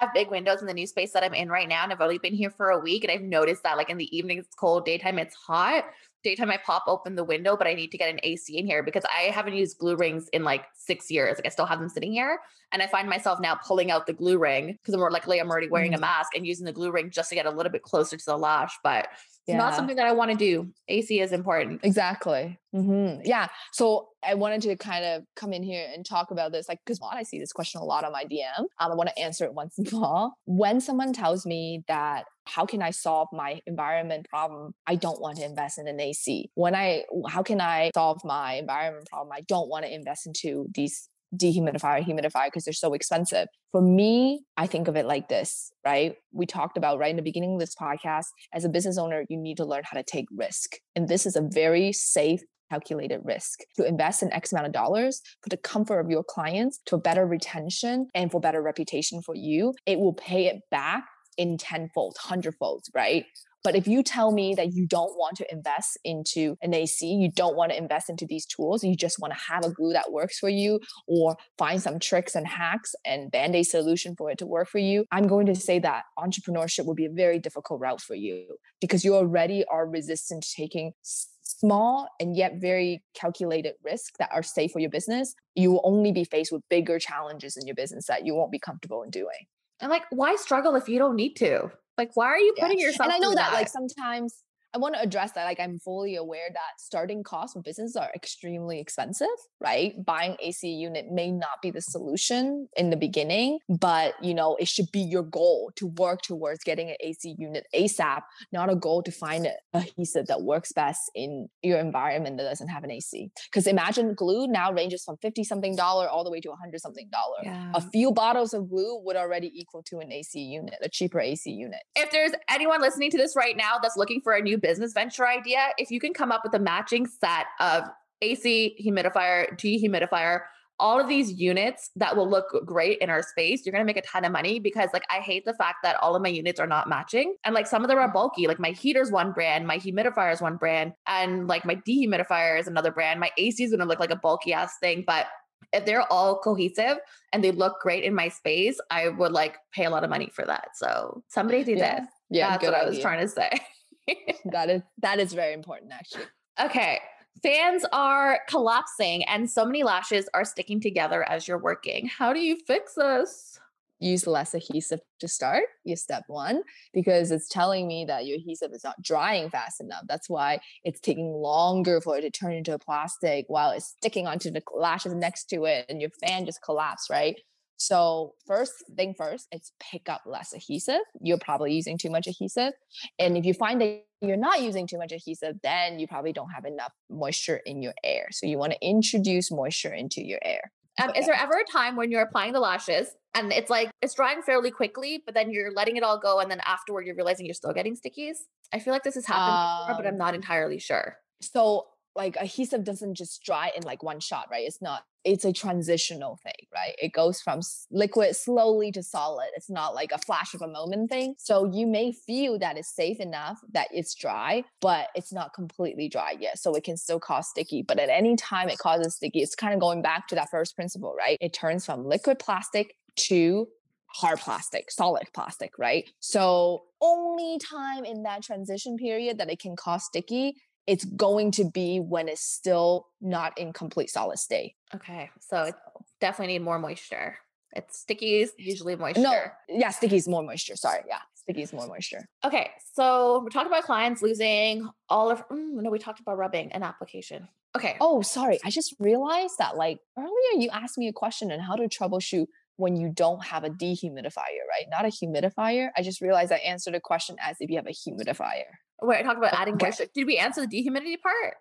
S1: I have big windows in the new space that I'm in right now, and I've only been here for a week. And I've noticed that, like in the evening, it's cold, daytime, it's hot. Daytime, I pop open the window, but I need to get an AC in here because I haven't used glue rings in like six years. Like I still have them sitting here, and I find myself now pulling out the glue ring because I'm more likely I'm already wearing a
S2: Mhm.
S1: mask and using the glue ring just to get a little bit closer to the lash. But it's not something that I want to do. AC is important.
S2: Exactly. Mhm. Yeah. So I wanted to kind of come in here and talk about this, like, because I see this question a lot on my DM. Um, I want to answer it once and for all. When someone tells me that, how can I solve my environment problem? I don't want to invest in an AC. When I, how can I solve my environment problem? I don't want to invest into these dehumidifier, humidifier because they're so expensive. For me, I think of it like this, right? We talked about right in the beginning of this podcast. As a business owner, you need to learn how to take risk. And this is a very safe, calculated risk to invest in X amount of dollars for the comfort of your clients, to a better retention and for better reputation for you. It will pay it back in tenfold, hundredfold, right? But if you tell me that you don't want to invest into an AC, you don't want to invest into these tools, you just want to have a glue that works for you or find some tricks and hacks and band-aid solution for it to work for you, I'm going to say that entrepreneurship will be a very difficult route for you because you already are resistant to taking small and yet very calculated risks that are safe for your business. You will only be faced with bigger challenges in your business that you won't be comfortable in doing.
S1: And like, why struggle if you don't need to? Like, why are you
S2: Yeah.
S1: putting yourself?
S2: and I know
S1: through
S2: that, like sometimes I want to address that. Like I'm fully aware that starting costs for business are extremely expensive, right? Buying AC unit may not be the solution in the beginning, but you know, it should be your goal to work towards getting an AC unit ASAP, not a goal to find an adhesive that works best in your environment that doesn't have an AC. Because imagine glue now ranges from 50 something dollar all the way to 100 something dollar.
S1: Yeah.
S2: A few bottles of glue would already equal to an AC unit, a cheaper AC unit.
S1: if there's anyone listening to this right now that's looking for a new business venture idea, if you can come up with a matching set of AC humidifier, dehumidifier, all of these units that will look great in our space, you're going to make a ton of money because like I hate the fact that all of my units are not matching. And like some of them are mm. bulky. Like my heater's one brand, my humidifier is one brand, and like my dehumidifier is another brand. My AC is going to look like a bulky ass thing, but if they're all cohesive and they look great in my space, I would like pay a lot of money for that. So somebody do
S2: Yeah.
S1: this.
S2: Yeah,
S1: That's
S2: good
S1: what I was trying to say.
S2: that is that is very important actually.
S1: Okay. Fans are collapsing and so many lashes are sticking together as you're working. How do you fix this?
S2: use less adhesive to start is step one because it's telling me that your adhesive is not drying fast enough that's why it's taking longer for it to turn into a plastic while it's sticking onto the lashes next to it and your fan just collapsed right so first thing first it's pick up less adhesive you're probably using too much adhesive and if you find that you're not using too much adhesive then you probably don't have enough moisture in your air so you want to introduce moisture into your air
S1: Um, is there ever a time when you're applying the lashes and it's like it's drying fairly quickly, but then you're letting it all go and then afterward you're realizing you're still getting stickies? I feel like this has happened before, but I'm
S2: Um,
S1: not entirely sure.
S2: so like adhesive doesn't just dry in like one shot right? It's not it's a transitional thing right? It goes from liquid slowly to solid. It's not like a flash of a moment thing. So you may feel that it's safe enough that it's dry but it's not completely dry yet. So it can still cause sticky but at any time it causes sticky. It's kind of going back to that first principle right? It turns from liquid plastic to hard plastic, solid plastic, right? So only time in that transition period that it can cause sticky, it's going to be when it's still not in complete solid state.
S1: Okay. So it definitely need more moisture. It's stickies, usually moisture.
S2: No, yeah, sticky is more moisture. Sorry, yeah, sticky is more moisture.
S1: Okay, so we're talking about clients losing all of. Mm, no, we talked about rubbing and application. Okay.
S2: Oh, sorry, I just realized that like earlier you asked me a question on how to troubleshoot when you don't have a dehumidifier, right? Not a humidifier. I just realized I answered the question as if you have a humidifier.
S1: Wait, I talked about adding moisture. Did we answer the dehumidity part?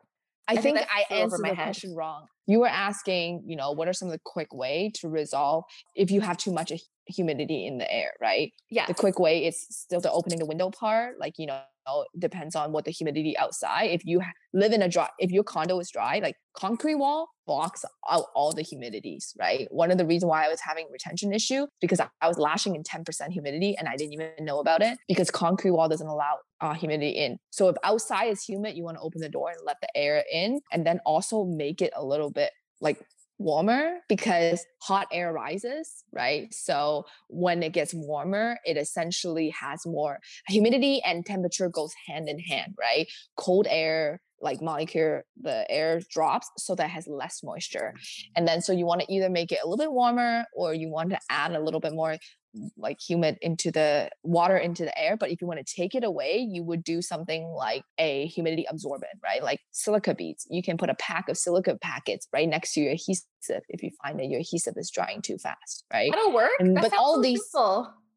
S2: I,
S1: I think
S2: think I answered
S1: my
S2: the
S1: head.
S2: question wrong. You were asking, you know, what are some of the quick way to resolve if you have too much humidity in the air, right?
S1: Yeah.
S2: The quick way is still the opening the window part. Like, you know, depends on what the humidity outside. If you live in a dry, if your condo is dry, like concrete wall blocks out all the humidities, right? One of the reasons why I was having retention issue because I, I was lashing in 10% humidity and I didn't even know about it because concrete wall doesn't allow uh, humidity in. So if outside is humid, you want to open the door and let the air in and then also make it a little bit like warmer because hot air rises, right? So when it gets warmer, it essentially has more humidity and temperature goes hand in hand, right? Cold air like molecule the air drops so that has less moisture mm. and then so you want to either make it a little bit warmer or you want to add a little bit more like humid into the water into the air but if you want to take it away you would do something like a humidity absorbent right? Like silica beads. You can put a pack of silica packets right next to your adhesive if you find that your adhesive is drying too fast right?
S1: That'll work.
S2: And-
S1: That
S2: but all these-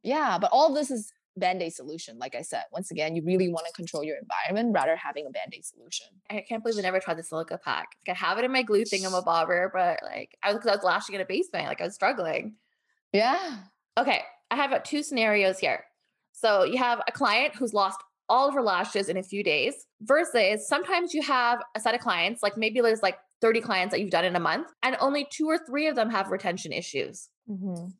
S2: yeah but all this is band-aid solution like i said. Once again you really want to control your environment rather having a band-aid solution.
S1: I can't believe I never tried the silica pack. Like, I have it in my glue thingamabobber, but like I was I was lashing in a basement, like I was struggling.
S2: yeah
S1: Okay, I have uh, two scenarios here. So you have a client who's lost all of her lashes in a few days versus sometimes you have a set of clients, like maybe there's like 30 clients that you've done in a month, and only two or three of them have retention issues.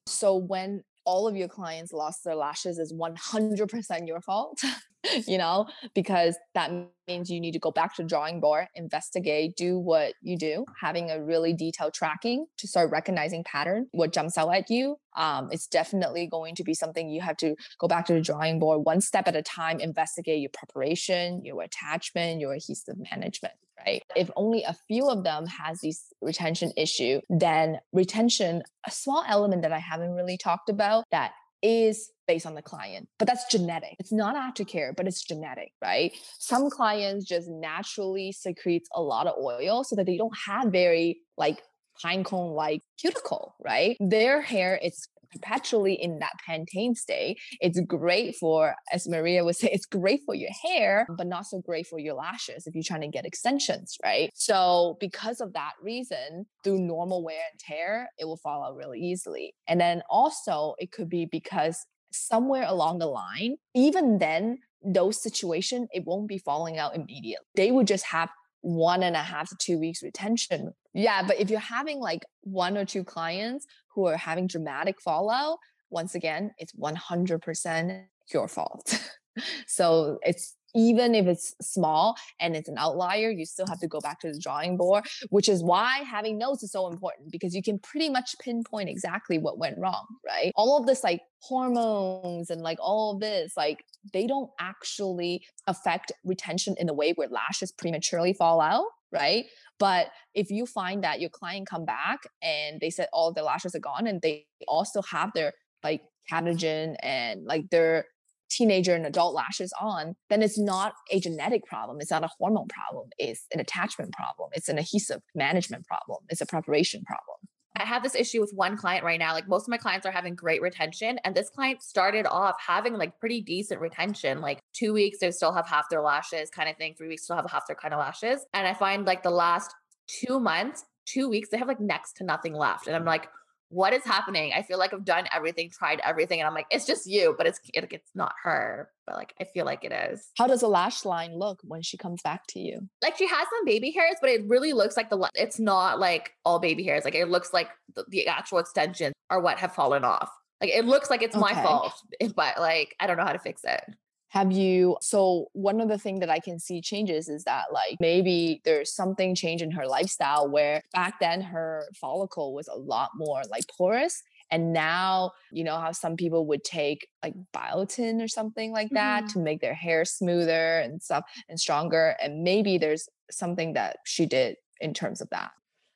S2: So when all of your clients lost their lashes is 100% your fault, you know, because that means you need to go back to drawing board, investigate, do what you do, having a really detailed tracking to start recognizing pattern, what jumps out at you. Um, it's definitely going to be something you have to go back to the drawing board one step at a time, investigate your preparation, your attachment, your adhesive management. Right. If only a few of them has these retention issue, then retention, a small element that I haven't really talked about that is based on the client, but that's genetic. It's not aftercare, but it's genetic, right? Some clients just naturally secretes a lot of oil so that they don't have very like pine cone like cuticle, right? Their hair is perpetually in that Pantene state. It's great for, as Maria would say, it's great for your hair, but not so great for your lashes if you're trying to get extensions, right? So because of that reason, through normal wear and tear, it will fall out really easily. And then also it could be because somewhere along the line, even then, those situations, it won't be falling out immediately. They would just have one and a half to two weeks retention Yeah, but if you're having like one or two clients who are having dramatic fallout, once again, it's 100% your fault. so it's even if it's small and it's an outlier, you still have to go back to the drawing board, which is why having notes is so important because you can pretty much pinpoint exactly what went wrong, right? All of this, like hormones and like all of this, like they don't actually affect retention in a way where lashes prematurely fall out, right? But if you find that your client come back and they said all the lashes are gone and they also have their like catagen and like their teenager and adult lashes on, then it's not a genetic problem. It's not a hormone problem. It's an attachment problem. It's an adhesive management problem. It's a preparation problem.
S1: I have this issue with one client right now. Like most of my clients are having great retention. And this client started off having like pretty decent retention. Like two weeks, they still have half their lashes kind of thing. Three weeks, still have half their kind of lashes. And I find like the last two months, two weeks, they have like next to nothing left. And I'm like, what is happening? I feel like I've done everything, tried everything, and I'm like, it's just you, but it's it, it's not her. But like, I feel like it is.
S2: How does a lash line look when she comes back to you?
S1: Like she has some baby hairs, but it really looks like the. It's not like all baby hairs. Like it looks like the, the actual extensions are what have fallen off. Like it looks like it's okay. my fault, but like I don't know how to fix it
S2: have you so one of the things that i can see changes is that like maybe there's something change in her lifestyle where back then her follicle was a lot more like porous and now you know how some people would take like biotin or something like that mm-hmm. to make their hair smoother and stuff and stronger and maybe there's something that she did in terms of that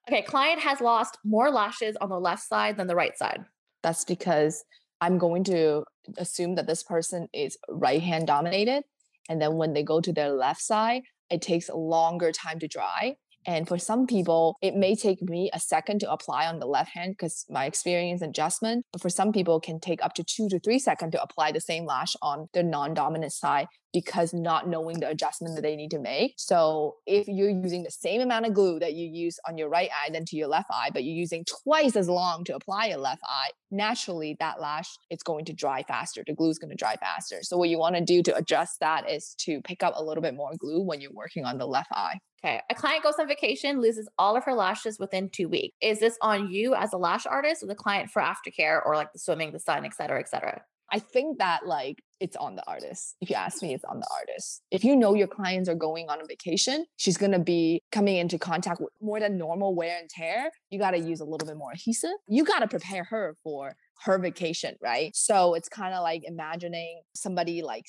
S1: okay client has lost more lashes on the left side than the right side
S2: that's because I'm going to assume that this person is right hand dominated. And then when they go to their left side, it takes a longer time to dry. And for some people, it may take me a second to apply on the left hand because my experience adjustment. But for some people, can take up to two to three seconds to apply the same lash on the non-dominant side because not knowing the adjustment that they need to make. So if you're using the same amount of glue that you use on your right eye than to your left eye, but you're using twice as long to apply your left eye, naturally that lash it's going to dry faster. The glue is going to dry faster. So what you want to do to adjust that is to pick up a little bit more glue when you're working on the left eye.
S1: Okay. A client goes on vacation, loses all of her lashes within two weeks. Is this on you as a lash artist or the client for aftercare or like the swimming, the sun, et cetera, et cetera?
S2: I think that like it's on the artist. If you ask me, it's on the artist. If you know your clients are going on a vacation, she's gonna be coming into contact with more than normal wear and tear. You gotta use a little bit more adhesive. You gotta prepare her for her vacation, right? So it's kind of like imagining somebody like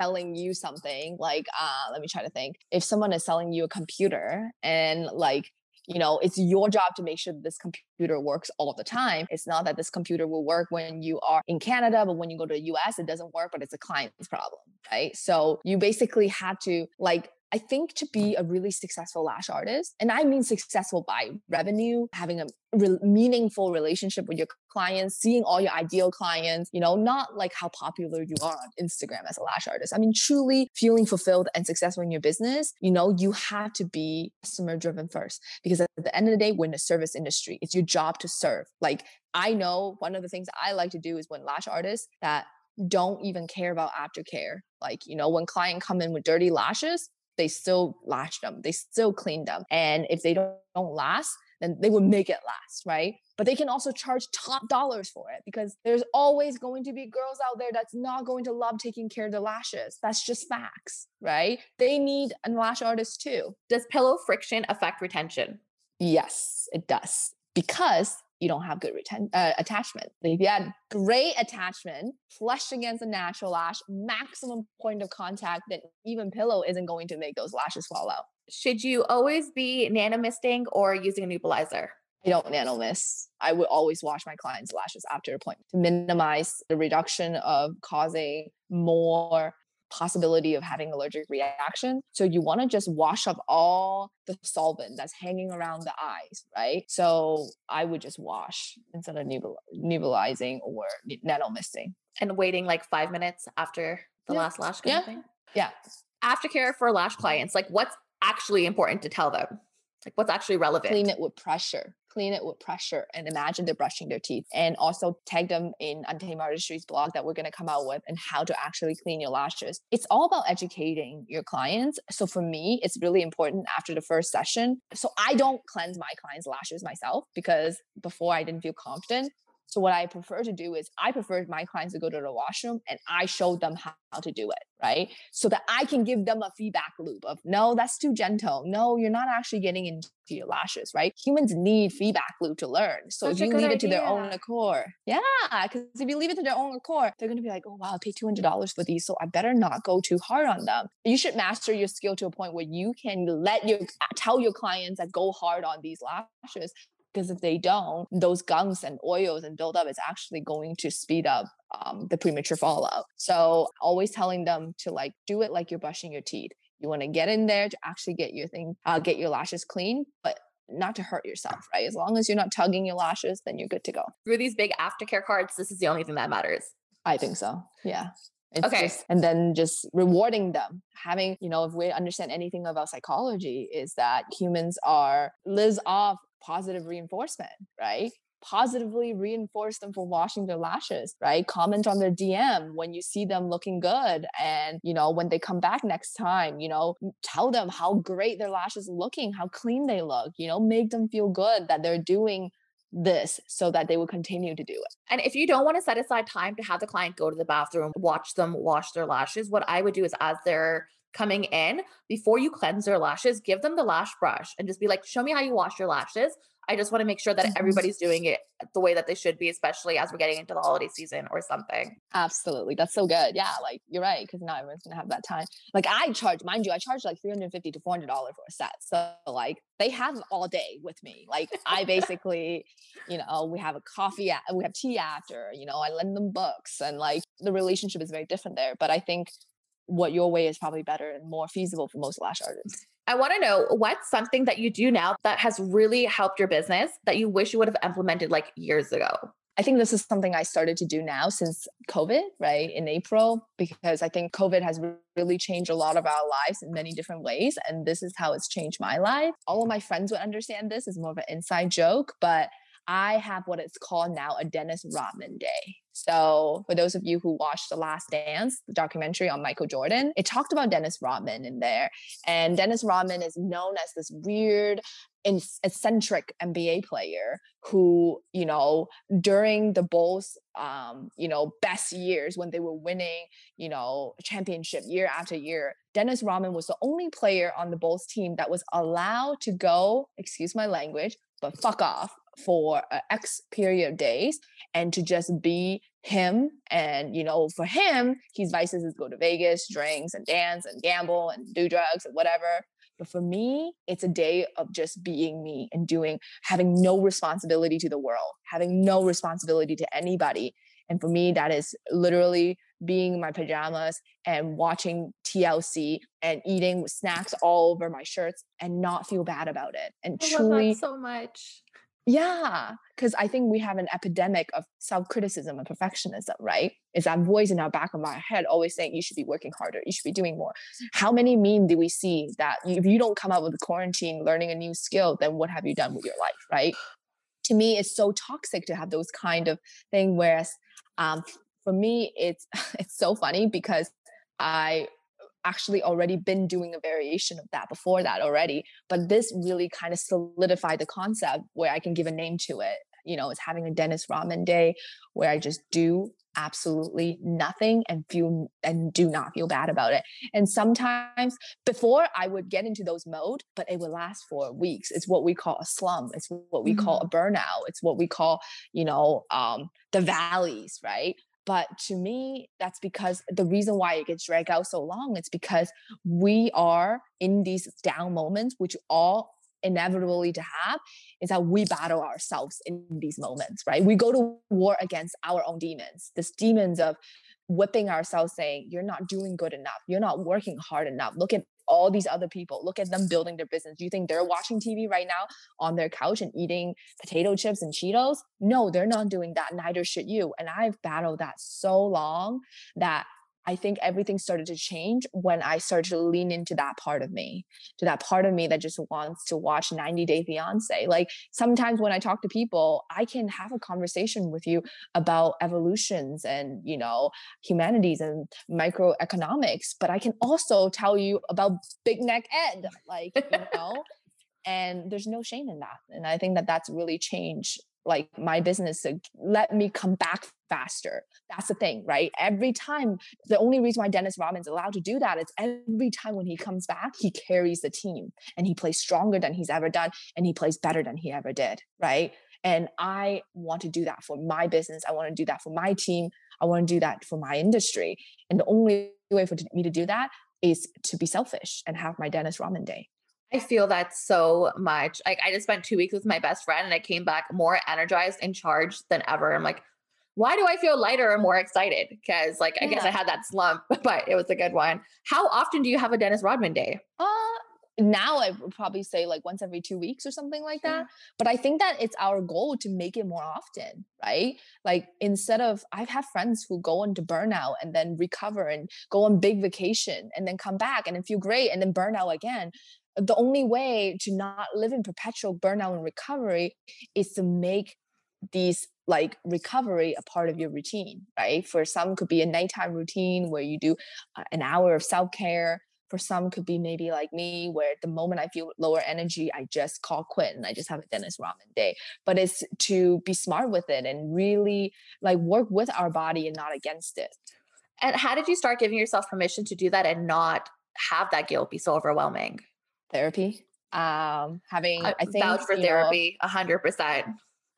S2: selling you something like uh let me try to think if someone is selling you a computer and like you know it's your job to make sure that this computer works all the time. It's not that this computer will work when you are in canada but when you go to the us it doesn't work but it's a client's problem right? So you basically had to like I think to be a really successful lash artist, and I mean successful by revenue, having a re- meaningful relationship with your clients, seeing all your ideal clients, you know, not like how popular you are on Instagram as a lash artist. I mean, truly feeling fulfilled and successful in your business, you know, you have to be customer driven first because at the end of the day, we're in the service industry. It's your job to serve. Like, I know one of the things I like to do is when lash artists that don't even care about aftercare. Like, you know, when client come in with dirty lashes, they still lash them, they still clean them. And if they don't, don't last, then they will make it last, right? But they can also charge top dollars for it because there's always going to be girls out there that's not going to love taking care of the lashes. That's just facts, right? They need a lash artist too.
S1: Does pillow friction affect retention?
S2: Yes, it does. Because you don't have good reten- uh, attachment. If you had great attachment, flush against the natural lash, maximum point of contact, then even pillow isn't going to make those lashes fall out.
S1: Should you always be nano misting or using a nebulizer?
S2: I don't nano mist. I would always wash my clients' lashes after appointment to minimize the reduction of causing more possibility of having allergic reaction. So you want to just wash up all the solvent that's hanging around the eyes, right? So I would just wash instead of nebul- nebulizing or nano misting.
S1: And waiting like five minutes after the yeah. last lash
S2: yeah.
S1: thing?
S2: Yeah.
S1: Aftercare for lash clients, like what's actually important to tell them? Like what's actually relevant?
S2: Clean it with pressure clean it with pressure and imagine they're brushing their teeth. And also tag them in untamed artistry's blog that we're going to come out with and how to actually clean your lashes. It's all about educating your clients. So for me it's really important after the first session. So i don't cleanse my clients lashes myself because before i didn't feel confident so what I prefer to do is I prefer my clients to go to the washroom and I show them how, to do it, right? So that I can give them a feedback loop of no, that's too gentle. No, you're not actually getting into your lashes, right? Humans need feedback loop to learn. So Such if you leave idea. it to their own accord, yeah, because if you leave it to their own accord, they're gonna be like, oh wow, I paid two hundred dollars for these, so I better not go too hard on them. You should master your skill to a point where you can let your tell your clients that go hard on these lashes because if they don't, those gunks and oils and buildup is actually going to speed up um, the premature fallout. So always telling them to like do it like you're brushing your teeth. You want to get in there to actually get your thing, uh, get your lashes clean, but not to hurt yourself, right? As long as you're not tugging your lashes, then you're good to go.
S1: Through these big aftercare cards, this is the only thing that matters.
S2: I think so. Yeah. It's okay. Just, and then just rewarding them. Having, you know, if we understand anything about psychology, is that humans are lives off positive reinforcement, right? Positively reinforce them for washing their lashes, right? Comment on their DM when you see them looking good. And, you know, when they come back next time, you know, tell them how great their lashes looking, how clean they look, you know, make them feel good that they're doing this so that they will continue to do it.
S1: And if you don't want to set aside time to have the client go to the bathroom, watch them wash their lashes, what I would do is as they're coming in, before you cleanse their lashes, give them the lash brush and just be like, show me how you wash your lashes. I just want to make sure that everybody's doing it the way that they should be, especially as we're getting into the holiday season or something.
S2: Absolutely. That's so good. Yeah. Like you're right. Cause not everyone's going to have that time. Like I charge, mind you, I charge like 350 to $400 for a set. So like they have all day with me. Like I basically, you know, we have a coffee, at, we have tea after, you know, I lend them books and like the relationship is very different there. But I think what your way is probably better and more feasible for most lash artists.
S1: I want to know what's something that you do now that has really helped your business that you wish you would have implemented like years ago?
S2: I think this is something I started to do now since COVID, right, in April, because I think COVID has really changed a lot of our lives in many different ways. And this is how it's changed my life. All of my friends would understand this. It's more of an inside joke, but I have what it's called now a Dennis Rodman day. So, for those of you who watched The Last Dance, the documentary on Michael Jordan, it talked about Dennis Rodman in there. And Dennis Rodman is known as this weird, eccentric NBA player who, you know, during the Bulls, um, you know, best years when they were winning, you know, championship year after year, Dennis Rodman was the only player on the Bulls team that was allowed to go, excuse my language, but fuck off for uh, X period of days and to just be him. And, you know, for him, his vices is go to Vegas, drinks and dance and gamble and do drugs and whatever. But for me, it's a day of just being me and doing, having no responsibility to the world, having no responsibility to anybody. And for me, that is literally being in my pajamas and watching TLC and eating snacks all over my shirts and not feel bad about it. And
S1: I
S2: truly
S1: so much.
S2: Yeah, because I think we have an epidemic of self criticism and perfectionism, right? It's that voice in our back of our head always saying you should be working harder, you should be doing more. How many meme do we see that if you don't come out with quarantine learning a new skill, then what have you done with your life, right? To me, it's so toxic to have those kind of thing. Whereas um, for me, it's it's so funny because I actually already been doing a variation of that before that already. But this really kind of solidified the concept where I can give a name to it. You know, it's having a Dennis Rodman day where I just do absolutely nothing and feel and do not feel bad about it. And sometimes before I would get into those mode, but it would last for weeks. It's what we call a slump. It's what we mm-hmm. call a burnout. It's what we call, you know, um, the valleys, right? But to me, that's because the reason why it gets dragged out so long is because we are in these down moments, which all inevitably to have is that we battle ourselves in these moments, right? We go to war against our own demons, these demons of whipping ourselves saying, You're not doing good enough. You're not working hard enough. Look at all these other people. Look at them building their business. Do you think they're watching TV right now on their couch and eating potato chips and Cheetos? No, they're not doing that. Neither should you. And I've battled that so long that I think everything started to change when I started to lean into that part of me, to that part of me that just wants to watch 90 Day Fiance. Like sometimes when I talk to people, I can have a conversation with you about evolutions and, you know, humanities and microeconomics, but I can also tell you about Big Neck Ed, like, you know, and there's no shame in that. And I think that that's really changed like my business let me come back faster. That's the thing, right? Every time, the only reason why Dennis Rodman's allowed to do that is every time when he comes back, he carries the team and he plays stronger than he's ever done and he plays better than he ever did, right? And I want to do that for my business. I want to do that for my team. I want to do that for my industry. And the only way for me to do that is to be selfish and have my Dennis Rodman day.
S1: I feel that so much. Like I just spent two weeks with my best friend and I came back more energized and charged than ever. I'm like, why do I feel lighter and more excited? Because like yeah. I guess I had that slump, but it was a good one. How often do you have a Dennis Rodman day?
S2: Uh now I would probably say like once every two weeks or something like that. But I think that it's our goal to make it more often, right? Like instead of I've had friends who go into burnout and then recover and go on big vacation and then come back and then feel great and then burn out again the only way to not live in perpetual burnout and recovery is to make these like recovery a part of your routine right? For some could be a nighttime routine where you do uh, an hour of self-care. For some could be maybe like me where the moment i feel lower energy i just call quit and i just have a dennis rodman day. But it's to be smart with it and really like work with our body and not against it.
S1: And how did you start giving yourself permission to do that and not have that guilt be so overwhelming
S2: therapy. Um, having I, I think
S1: vouch for therapy, a hundred percent.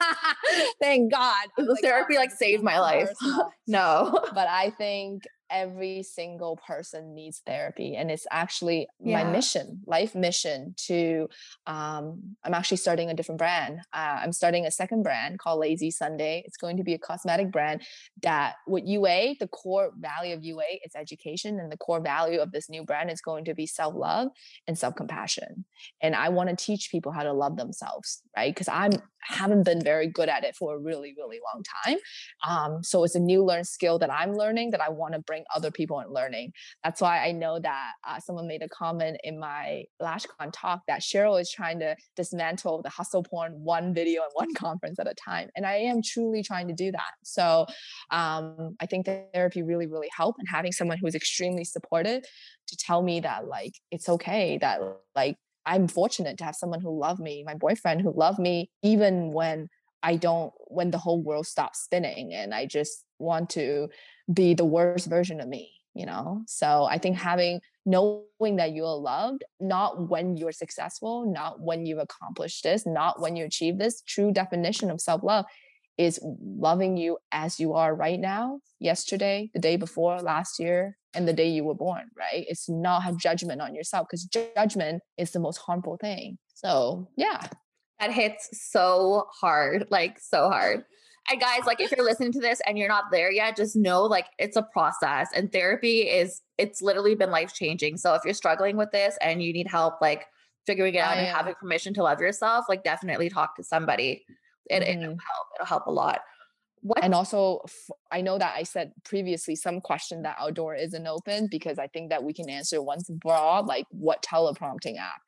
S2: Thank God.
S1: The therapy like saved my life. no.
S2: But I think every single person needs therapy and it's actually yeah. my mission life mission to um, i'm actually starting a different brand uh, i'm starting a second brand called lazy sunday it's going to be a cosmetic brand that with ua the core value of ua is education and the core value of this new brand is going to be self-love and self-compassion and i want to teach people how to love themselves right because i'm haven't been very good at it for a really really long time um, so it's a new learned skill that i'm learning that i want to bring other people and learning. That's why I know that uh, someone made a comment in my LashCon talk that Cheryl is trying to dismantle the hustle porn one video and one conference at a time. And I am truly trying to do that. So um, I think therapy really, really helped. And having someone who is extremely supportive to tell me that like it's okay, that like I'm fortunate to have someone who loved me, my boyfriend who loved me, even when I don't, when the whole world stops spinning and I just want to be the worst version of me you know? So i think having knowing that you are loved not when you're successful not when you've accomplished this not when you achieve this true definition of self-love is loving you as you are right now yesterday the day before last year and the day you were born right? It's not have judgment on yourself because judgment is the most harmful thing. So yeah
S1: that hits so hard like so hard and guys, like if you're listening to this and you're not there yet, just know like it's a process and therapy is it's literally been life changing. So if you're struggling with this and you need help like figuring it out and having permission to love yourself, like definitely talk to somebody. It, mm-hmm. it'll help. It'll help a lot.
S2: What? And also, I know that I said previously some question that outdoor isn't open because I think that we can answer once broad, like what teleprompting app.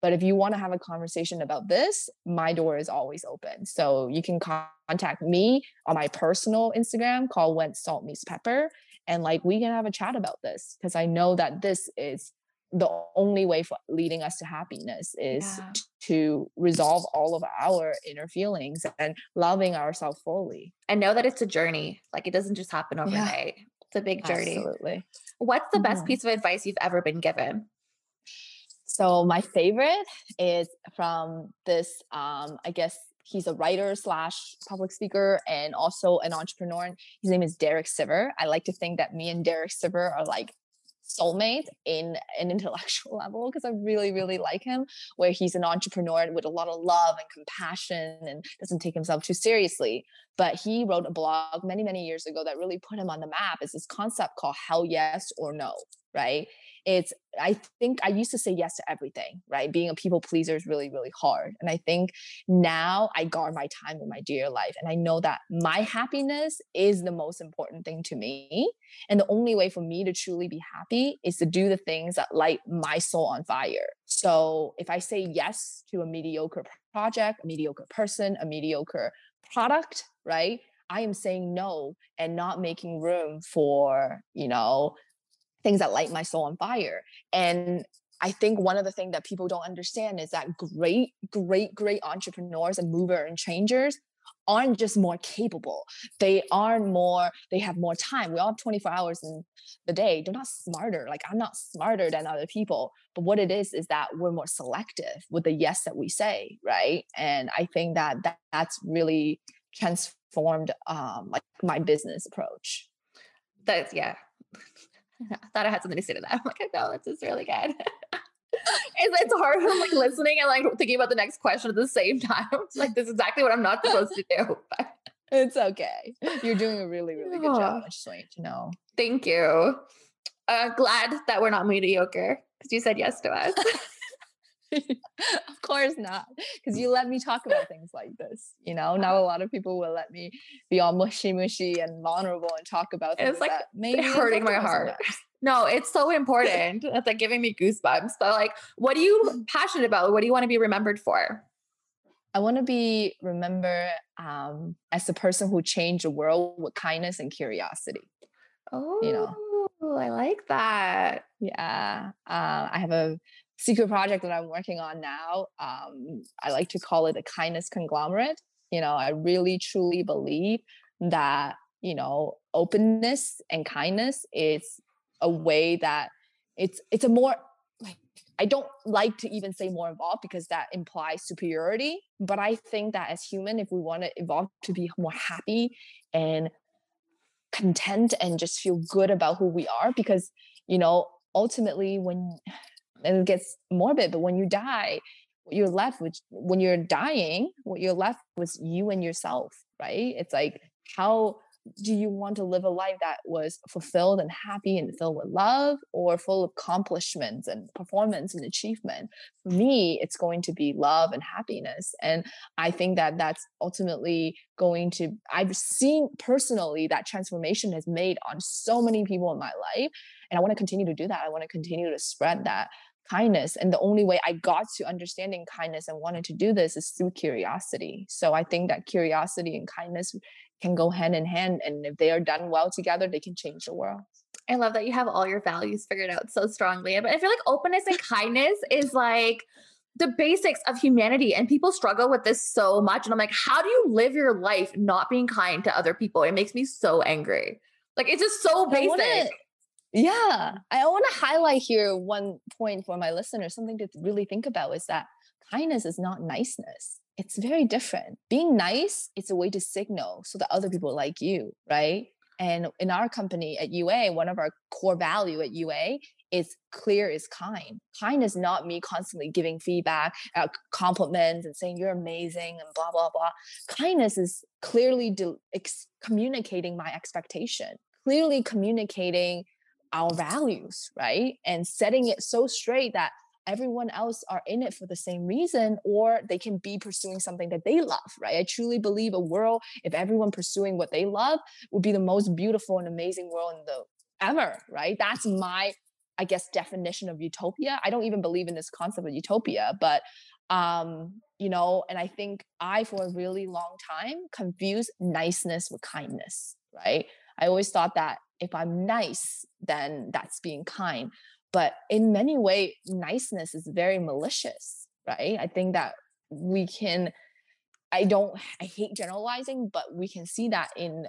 S2: But if you want to have a conversation about this, my door is always open. So you can contact me on my personal Instagram called When Salt Meets Pepper. And like we can have a chat about this because I know that this is the only way for leading us to happiness is yeah. to resolve all of our inner feelings and loving ourselves fully.
S1: And know that it's a journey. Like it doesn't just happen overnight. Yeah. It's a big journey.
S2: Absolutely.
S1: What's the best mm-hmm. piece of advice you've ever been given?
S2: So my favorite is from this, um, I guess he's a writer slash public speaker and also an entrepreneur. His name is Derek Sivers. I like to think that me and Derek Sivers are like soulmates in an intellectual level because I really, really like him, where he's an entrepreneur with a lot of love and compassion and doesn't take himself too seriously. But he wrote a blog many, many years ago that really put him on the map. It's this concept called hell yes or no right? It's, I think I used to say yes to everything, right? Being a people pleaser is really, really hard. And I think now I guard my time in my dear life. And I know that my happiness is the most important thing to me. And the only way for me to truly be happy is to do the things that light my soul on fire. So if I say yes to a mediocre project, a mediocre person, a mediocre product, right? I am saying no and not making room for, you know, things that light my soul on fire. And I think one of the things that people don't understand is that great, great, great entrepreneurs and mover and changers aren't just more capable. They are more, they have more time. We all have 24 hours in the day. They're not smarter. Like I'm not smarter than other people. But what it is, is that we're more selective with the yes that we say, right? And I think that, that that's really transformed um, like my business approach.
S1: That's yeah. I thought I had something to say to that. I'm like, no, this is really good. it's, it's hard when I'm like listening and like thinking about the next question at the same time. It's like this is exactly what I'm not supposed to do. But.
S2: It's okay. You're doing a really, really good job. I just want you to know.
S1: Thank you. Uh, glad that we're not mediocre because you said yes to us.
S2: of course not because you let me talk about things like this you know? Not a lot of people will let me be all mushy mushy and vulnerable and talk about things it's like that maybe
S1: hurting my heart. sometimes. no it's so important that's like giving me goosebumps but like what are you passionate about? What do you want to be remembered for?
S2: I want to be remembered um, as the person who changed the world with kindness and curiosity.
S1: Oh, you know, oh, I like that.
S2: Yeah, uh, I have a secret project that I'm working on now. Um, I like to call it a kindness conglomerate. You know, I really truly believe that, you know, openness and kindness is a way that it's it's a more like I don't like to even say more evolved because that implies superiority. But I think that as human, if we want to evolve to be more happy and content and just feel good about who we are, because you know, ultimately when and it gets morbid but when you die you're left with when you're dying what you're left with you and yourself right? It's like how do you want to live a life that was fulfilled and happy and filled with love or full of accomplishments and performance and achievement? For me it's going to be love and happiness and i think that that's ultimately going to i've seen personally that transformation has made on so many people in my life and i want to continue to do that. I want to continue to spread that kindness and the only way i got to understanding kindness and wanted to do this is through curiosity. So i think that curiosity and kindness can go hand in hand and if they are done well together they can change the world.
S1: I love that you have all your values figured out so strongly but i feel like openness and kindness is like the basics of humanity and people struggle with this so much and i'm like how do you live your life not being kind to other people? It makes me so angry. Like it's just so basic
S2: yeah. I want to highlight here one point for my listeners, something to really think about is that kindness is not niceness. It's very different. Being nice, it's a way to signal so that other people like you, right? And in our company at UA, one of our core value at UA is clear is kind. Kind is not me constantly giving feedback, uh, compliments, and saying you're amazing and blah blah blah. Kindness is clearly de- ex- communicating my expectation, clearly communicating our values, right? And setting it so straight that everyone else are in it for the same reason or they can be pursuing something that they love right? I truly believe a world if everyone pursuing what they love would be the most beautiful and amazing world in the ever right? That's my i guess definition of utopia. I don't even believe in this concept of utopia but um you know and i think i for a really long time confused niceness with kindness right? I always thought that if I'm nice, then that's being kind. But in many ways, niceness is very malicious, right? I think that we can, I don't, I hate generalizing, but we can see that in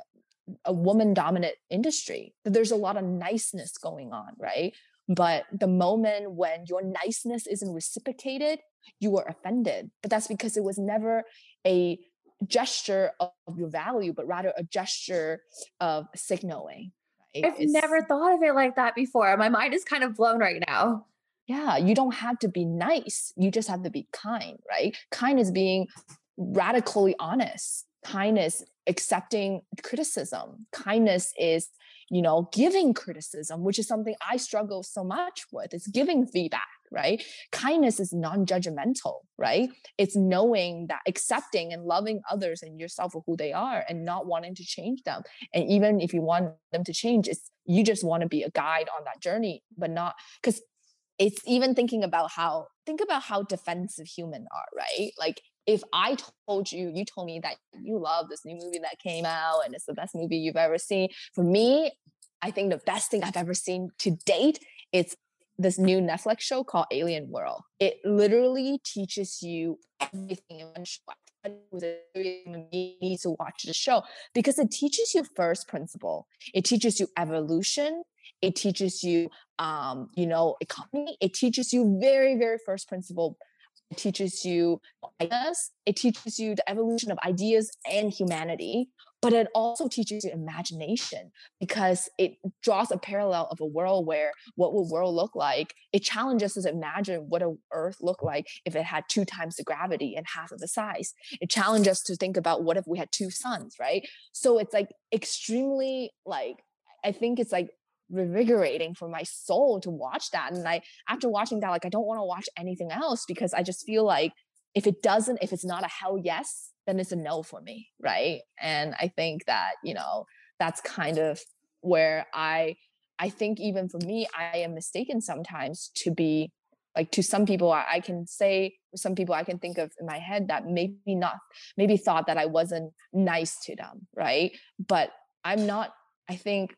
S2: a woman dominant industry, that there's a lot of niceness going on, right? But the moment when your niceness isn't reciprocated, you are offended. But that's because it was never a gesture of your value, but rather a gesture of signaling.
S1: I've never thought of it like that before. My mind is kind of blown right now.
S2: Yeah, you don't have to be nice. You just have to be kind, right? Kind is being radically honest, kindness accepting criticism kindness is you know giving criticism which is something i struggle so much with it's giving feedback right? Kindness is non-judgmental right? It's knowing that accepting and loving others and yourself for who they are and not wanting to change them. And even if you want them to change it's you just want to be a guide on that journey but not because it's even thinking about how think about how defensive human are right? Like if I told you, you told me that you love this new movie that came out and it's the best movie you've ever seen, for me, I think the best thing I've ever seen to date is this new Netflix show called Alien World. It literally teaches you everything. You need to watch the show because it teaches you first principle. It teaches you evolution. It teaches you, um, you know, economy. It teaches you very, very first principle it teaches you ideas. It teaches you the evolution of ideas and humanity, but it also teaches you imagination because it draws a parallel of a world where what would world look like? It challenges us to imagine what a Earth look like if it had two times the gravity and half of the size. It challenges us to think about what if we had two suns, right? So it's like extremely like I think it's like revigorating for my soul to watch that. And I, after watching that, like, I don't want to watch anything else because I just feel like if it doesn't, if it's not a hell yes, then it's a no for me. Right. And I think that, you know, that's kind of where I, I think even for me, I am mistaken sometimes to be like to some people I, I can say some people I can think of in my head that maybe not maybe thought that I wasn't nice to them, right? But I'm not I think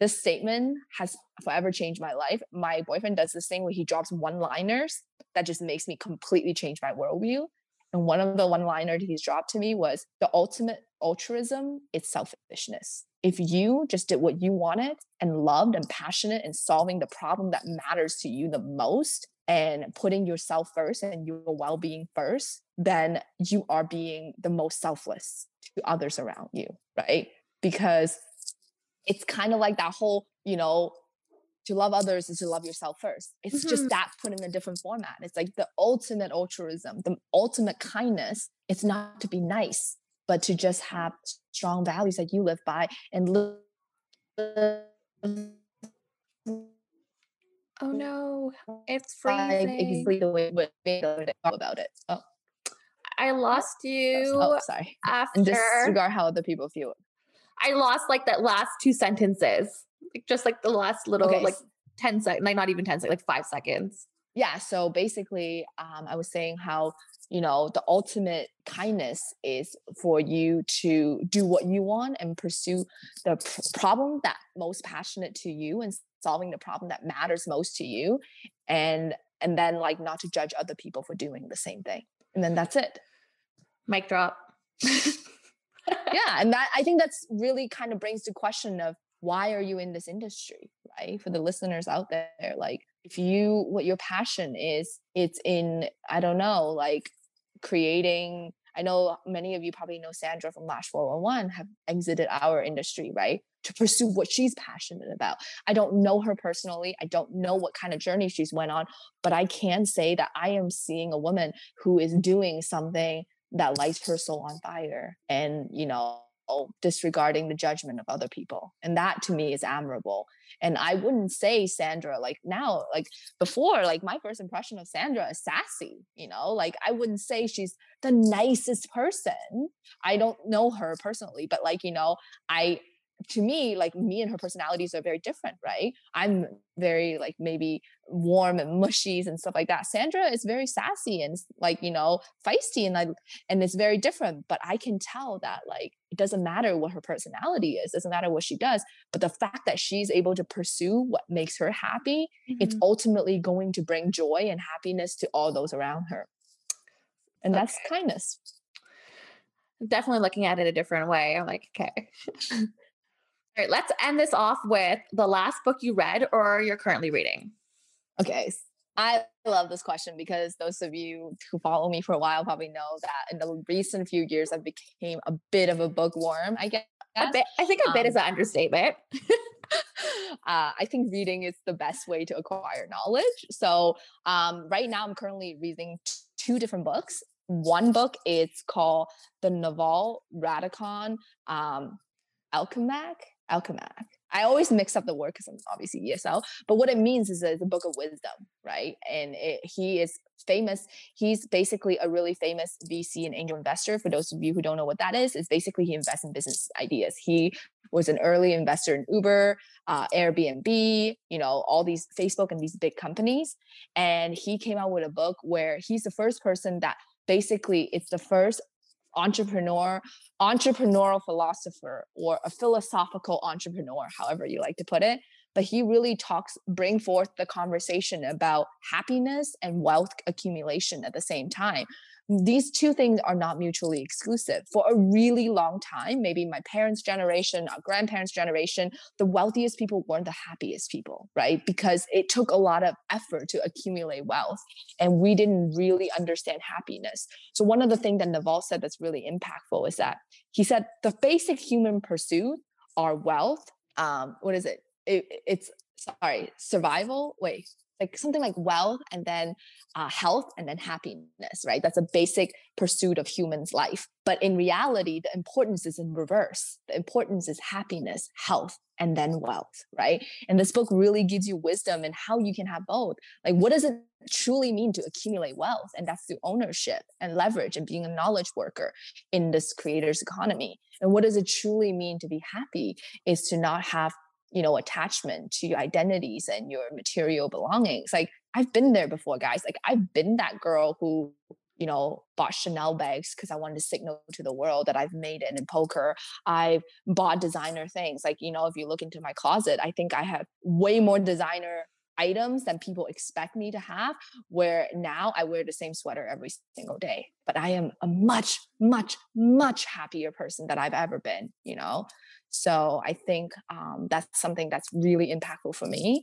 S2: this statement has forever changed my life. My boyfriend does this thing where he drops one liners that just makes me completely change my worldview. And one of the one liners he's dropped to me was the ultimate altruism is selfishness. If you just did what you wanted and loved and passionate in solving the problem that matters to you the most and putting yourself first and your well being first, then you are being the most selfless to others around you, right? Because it's kind of like that whole, you know, to love others is to love yourself first. It's mm-hmm. just that put in a different format. It's like the ultimate altruism, the ultimate kindness. It's not to be nice, but to just have strong values that you live by and live.
S1: Oh no, it's freezing. Exactly the way
S2: about it. Oh.
S1: I lost you.
S2: Oh, sorry. After and disregard how other people feel.
S1: I lost like that last two sentences, like just like the last little okay. like 10 seconds, like not even 10 seconds, like five seconds.
S2: Yeah. So basically, um, I was saying how, you know, the ultimate kindness is for you to do what you want and pursue the pr- problem that most passionate to you and solving the problem that matters most to you. And, and then like not to judge other people for doing the same thing. And then that's it.
S1: Mic drop.
S2: yeah and that i think that's really kind of brings the question of why are you in this industry right? For the listeners out there like if you what your passion is it's in i don't know like creating i know many of you probably know sandra from lash 411 have exited our industry right? To pursue what she's passionate about. I don't know her personally i don't know what kind of journey she's went on but i can say that i am seeing a woman who is doing something that lights her soul on fire and you know disregarding the judgment of other people and that to me is admirable and i wouldn't say sandra like now like before like my first impression of sandra is sassy you know like i wouldn't say she's the nicest person i don't know her personally but like you know i to me, like me and her personalities are very different, right? I'm very like maybe warm and mushy and stuff like that. Sandra is very sassy and like, you know, feisty and like and it's very different. But I can tell that like it doesn't matter what her personality is, doesn't matter what she does, but the fact that she's able to pursue what makes her happy, mm-hmm. it's ultimately going to bring joy and happiness to all those around her. And okay. that's kindness.
S1: Definitely looking at it a different way. I'm like, okay. Right, let's end this off with the last book you read or you're currently reading.
S2: Okay. I love this question because those of you who follow me for a while probably know that in the recent few years I've became a bit of a bookworm, I guess.
S1: A bit, I think a bit um, is an understatement.
S2: uh, I think reading is the best way to acquire knowledge. So um, right now I'm currently reading t- two different books. one book it's called the naval Ravikant um alchemac alchemac I always mix up the word because I'm obviously ESL, but what it means is it's a book of wisdom, right? And it, he is famous. He's basically a really famous VC and angel investor. For those of you who don't know what that is, it's basically he invests in business ideas. He was an early investor in Uber, uh, Airbnb, you know, all these Facebook and these big companies. And he came out with a book where he's the first person that basically it's the first entrepreneur, entrepreneurial philosopher, or a philosophical entrepreneur, however you like to put it. But he really talks, bring forth the conversation about happiness and wealth accumulation at the same time these two things are not mutually exclusive. For a really long time, maybe my parents' generation, our grandparents' generation, the wealthiest people weren't the happiest people, right? Because it took a lot of effort to accumulate wealth and we didn't really understand happiness. So, one of the things that Naval said that's really impactful is that he said the basic human pursuit are wealth. Um, what is it? It it's sorry, survival. Wait, like something like wealth and then uh, health and then happiness right? That's a basic pursuit of humans life. But in reality the importance is in reverse. The importance is happiness health and then wealth right? And this book really gives you wisdom and how you can have both. Like what does it truly mean to accumulate wealth? And that's through ownership and leverage and being a knowledge worker in this creators economy. And what does it truly mean to be happy is to not have you know attachment to your identities and your material belongings like i've been there before guys like i've been that girl who you know bought chanel bags because i wanted to signal to the world that i've made it in poker i've bought designer things like you know if you look into my closet i think i have way more designer items than people expect me to have where now i wear the same sweater every single day but i am a much much much happier person that i've ever been you know so I think um, that's something that's really impactful for me.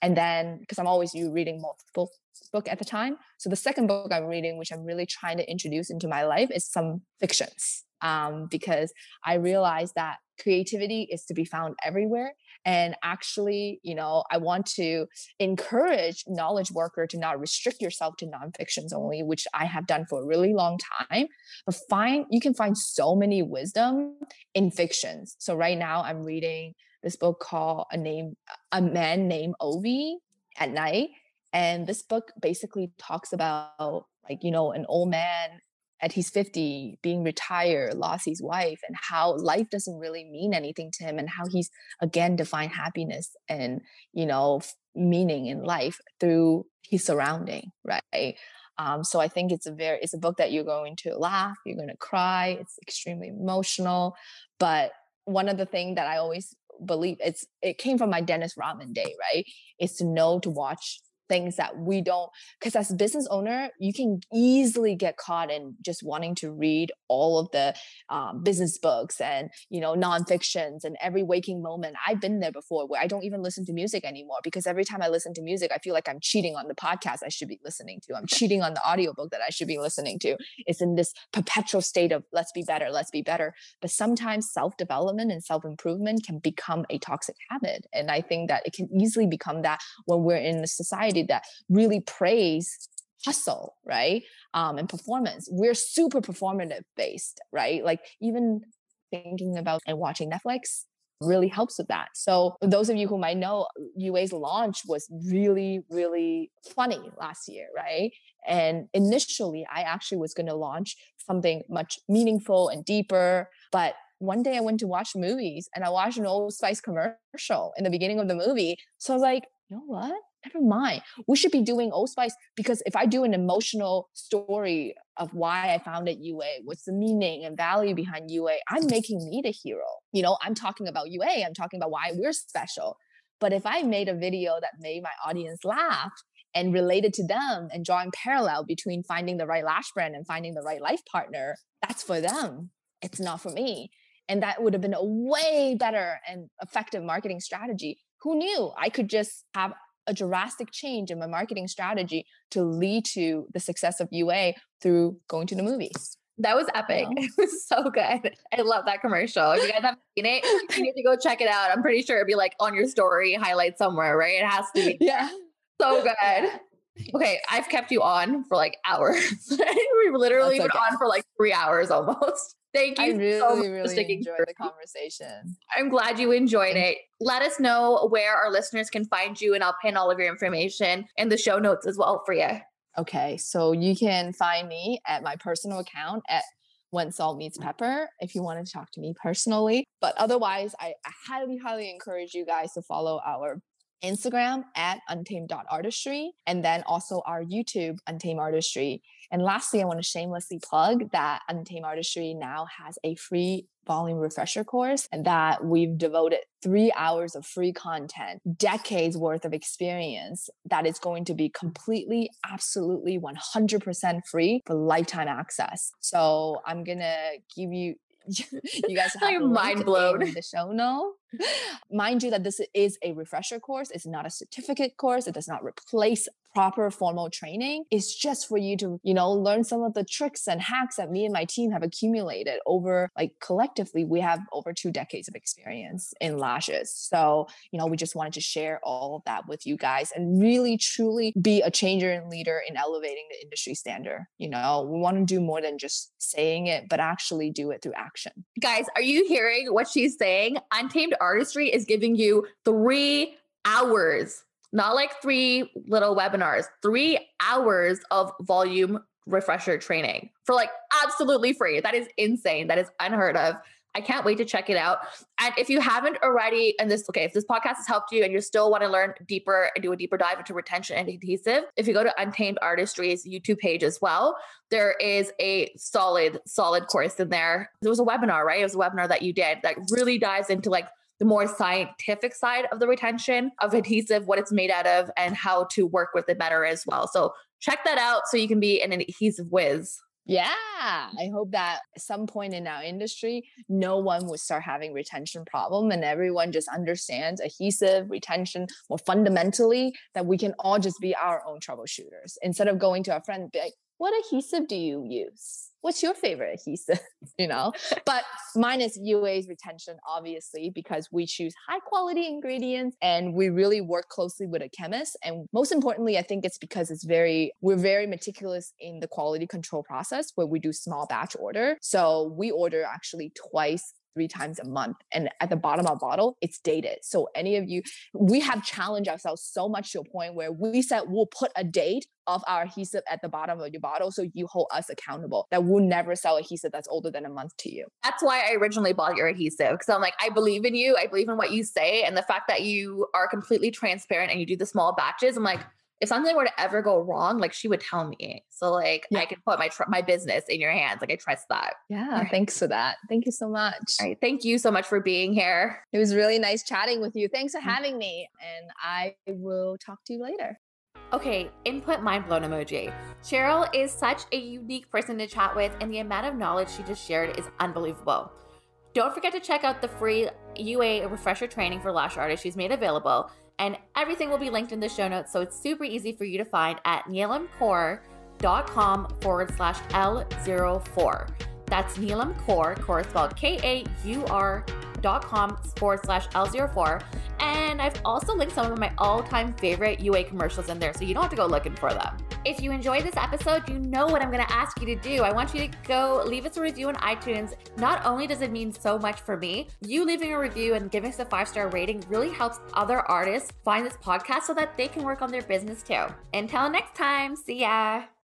S2: And then because I'm always you reading multiple book at the time. So the second book I'm reading, which I'm really trying to introduce into my life, is some fictions. Um, because I realized that creativity is to be found everywhere and actually you know i want to encourage knowledge worker to not restrict yourself to nonfictions only which i have done for a really long time but find you can find so many wisdom in fictions. So right now i'm reading this book called a name a man named Ove at night and this book basically talks about like you know an old man at he's 50 being retired lost his wife and how life doesn't really mean anything to him and how he's again defined happiness and you know meaning in life through his surrounding right? Um, so i think it's a very it's a book that you're going to laugh you're going to cry it's extremely emotional but one of the things that i always believe it's it came from my dennis rodman day right? Is to know to watch things that we don't because as a business owner you can easily get caught in just wanting to read all of the um, business books and you know nonfictions and every waking moment. I've been there before where i don't even listen to music anymore because every time i listen to music i feel like i'm cheating on the podcast i should be listening to. I'm cheating on the audiobook that i should be listening to. It's in this perpetual state of let's be better let's be better. But sometimes self-development and self-improvement can become a toxic habit and i think that it can easily become that when we're in a society that really praise hustle, right? Um, and performance. We're super performative based, right? Like even thinking about and watching Netflix really helps with that. So those of you who might know, UA's launch was really, really funny last year, right? And initially, I actually was going to launch something much meaningful and deeper, but one day I went to watch movies and I watched an Old Spice commercial in the beginning of the movie. So I was like, you know what? Never mind. We should be doing Old Spice because if I do an emotional story of why I founded UA, what's the meaning and value behind UA, I'm making me the hero. You know, I'm talking about UA, I'm talking about why we're special. But if I made a video that made my audience laugh and related to them and drawing parallel between finding the right lash brand and finding the right life partner, that's for them. It's not for me. And that would have been a way better and effective marketing strategy. Who knew I could just have a drastic change in my marketing strategy to lead to the success of UA through going to the movies.
S1: That was epic. It was so good. I love that commercial. If you guys haven't seen it, you need to go check it out. I'm pretty sure it'd be like on your story highlight somewhere, right? It has to be.
S2: Yeah.
S1: So good. Okay, I've kept you on for like hours. We've literally okay. been on for like three hours almost. Thank you
S2: I really, so really enjoyed the conversation.
S1: I'm glad you enjoyed it. Let us know where our listeners can find you, and I'll pin all of your information in the show notes as well for you.
S2: Okay, so you can find me at my personal account at when salt meets pepper if you want to talk to me personally. But otherwise, I, I highly, highly encourage you guys to follow our Instagram at untamed.artistry and then also our YouTube Untamed Artistry. And lastly, I want to shamelessly plug that Untamed Artistry now has a free volume refresher course and that we've devoted three hours of free content, decades worth of experience that is going to be completely, absolutely 100% free for lifetime access. So I'm going to give you you guys have
S1: I'm mind blown.
S2: the show no mind you that this is a refresher course it's not a certificate course it does not replace proper formal training. It's just for you to you know learn some of the tricks and hacks that me and my team have accumulated over like collectively we have over two decades of experience in lashes. So you know we just wanted to share all of that with you guys and really truly be a changer and leader in elevating the industry standard. You know we want to do more than just saying it but actually do it through action.
S1: Guys are you hearing what she's saying? Untamed artistry is giving you three hours not like three little webinars, three hours of volume refresher training for like absolutely free. That is insane. That is unheard of. I can't wait to check it out. And if you haven't already, and this, okay, if this podcast has helped you and you still want to learn deeper and do a deeper dive into retention and adhesive, if you go to Untamed Artistry's YouTube page as well, there is a solid, solid course in there. There was a webinar, right? It was a webinar that you did that really dives into like the more scientific side of the retention of adhesive, what it's made out of, and how to work with it better as well. So check that out so you can be an adhesive whiz.
S2: Yeah, I hope that at some point in our industry, no one will start having retention problem and everyone just understands adhesive retention more fundamentally that we can all just be our own troubleshooters instead of going to our friend like, what adhesive do you use? What's your favorite adhesive? you know, but mine is UA's retention, obviously, because we choose high quality ingredients and we really work closely with a chemist. And most importantly, I think it's because it's very, we're very meticulous in the quality control process where we do small batch order. So we order actually twice three times a month. And at the bottom of our bottle, it's dated. So any of you, we have challenged ourselves so much to a point where we said we'll put a date of our adhesive at the bottom of your bottle so you hold us accountable that we'll never sell adhesive that's older than a month to you.
S1: That's why I originally bought your adhesive because I'm like, I believe in you. I believe in what you say. And the fact that you are completely transparent and you do the small batches, I'm like, if something were to ever go wrong, like she would tell me. So like yeah. I can put my tr- my business in your hands. Like I trust that.
S2: Yeah, thanks for that. Thank you so much.
S1: All right, thank you so much for being here.
S2: It was really nice chatting with you. Thanks for mm. having me, and I will talk to you later.
S1: Okay, input mind blown emoji. Cheryl is such a unique person to chat with, and the amount of knowledge she just shared is unbelievable. Don't forget to check out the free UA refresher training for lash artists she's made available and everything will be linked in the show notes. So it's super easy for you to find at neelamkaur.com forward slash L04. That's Neelam Kaur, Kaur spelled K A U R dot com forward slash L04. And I've also linked some of my all time favorite UA commercials in there, so you don't have to go looking for them. If you enjoyed this episode, you know what I'm going to ask you to do. I want you to go leave us a review on iTunes. Not only does it mean so much for me, you leaving a review and giving us a five star rating really helps other artists find this podcast so that they can work on their business too. Until next time, see ya.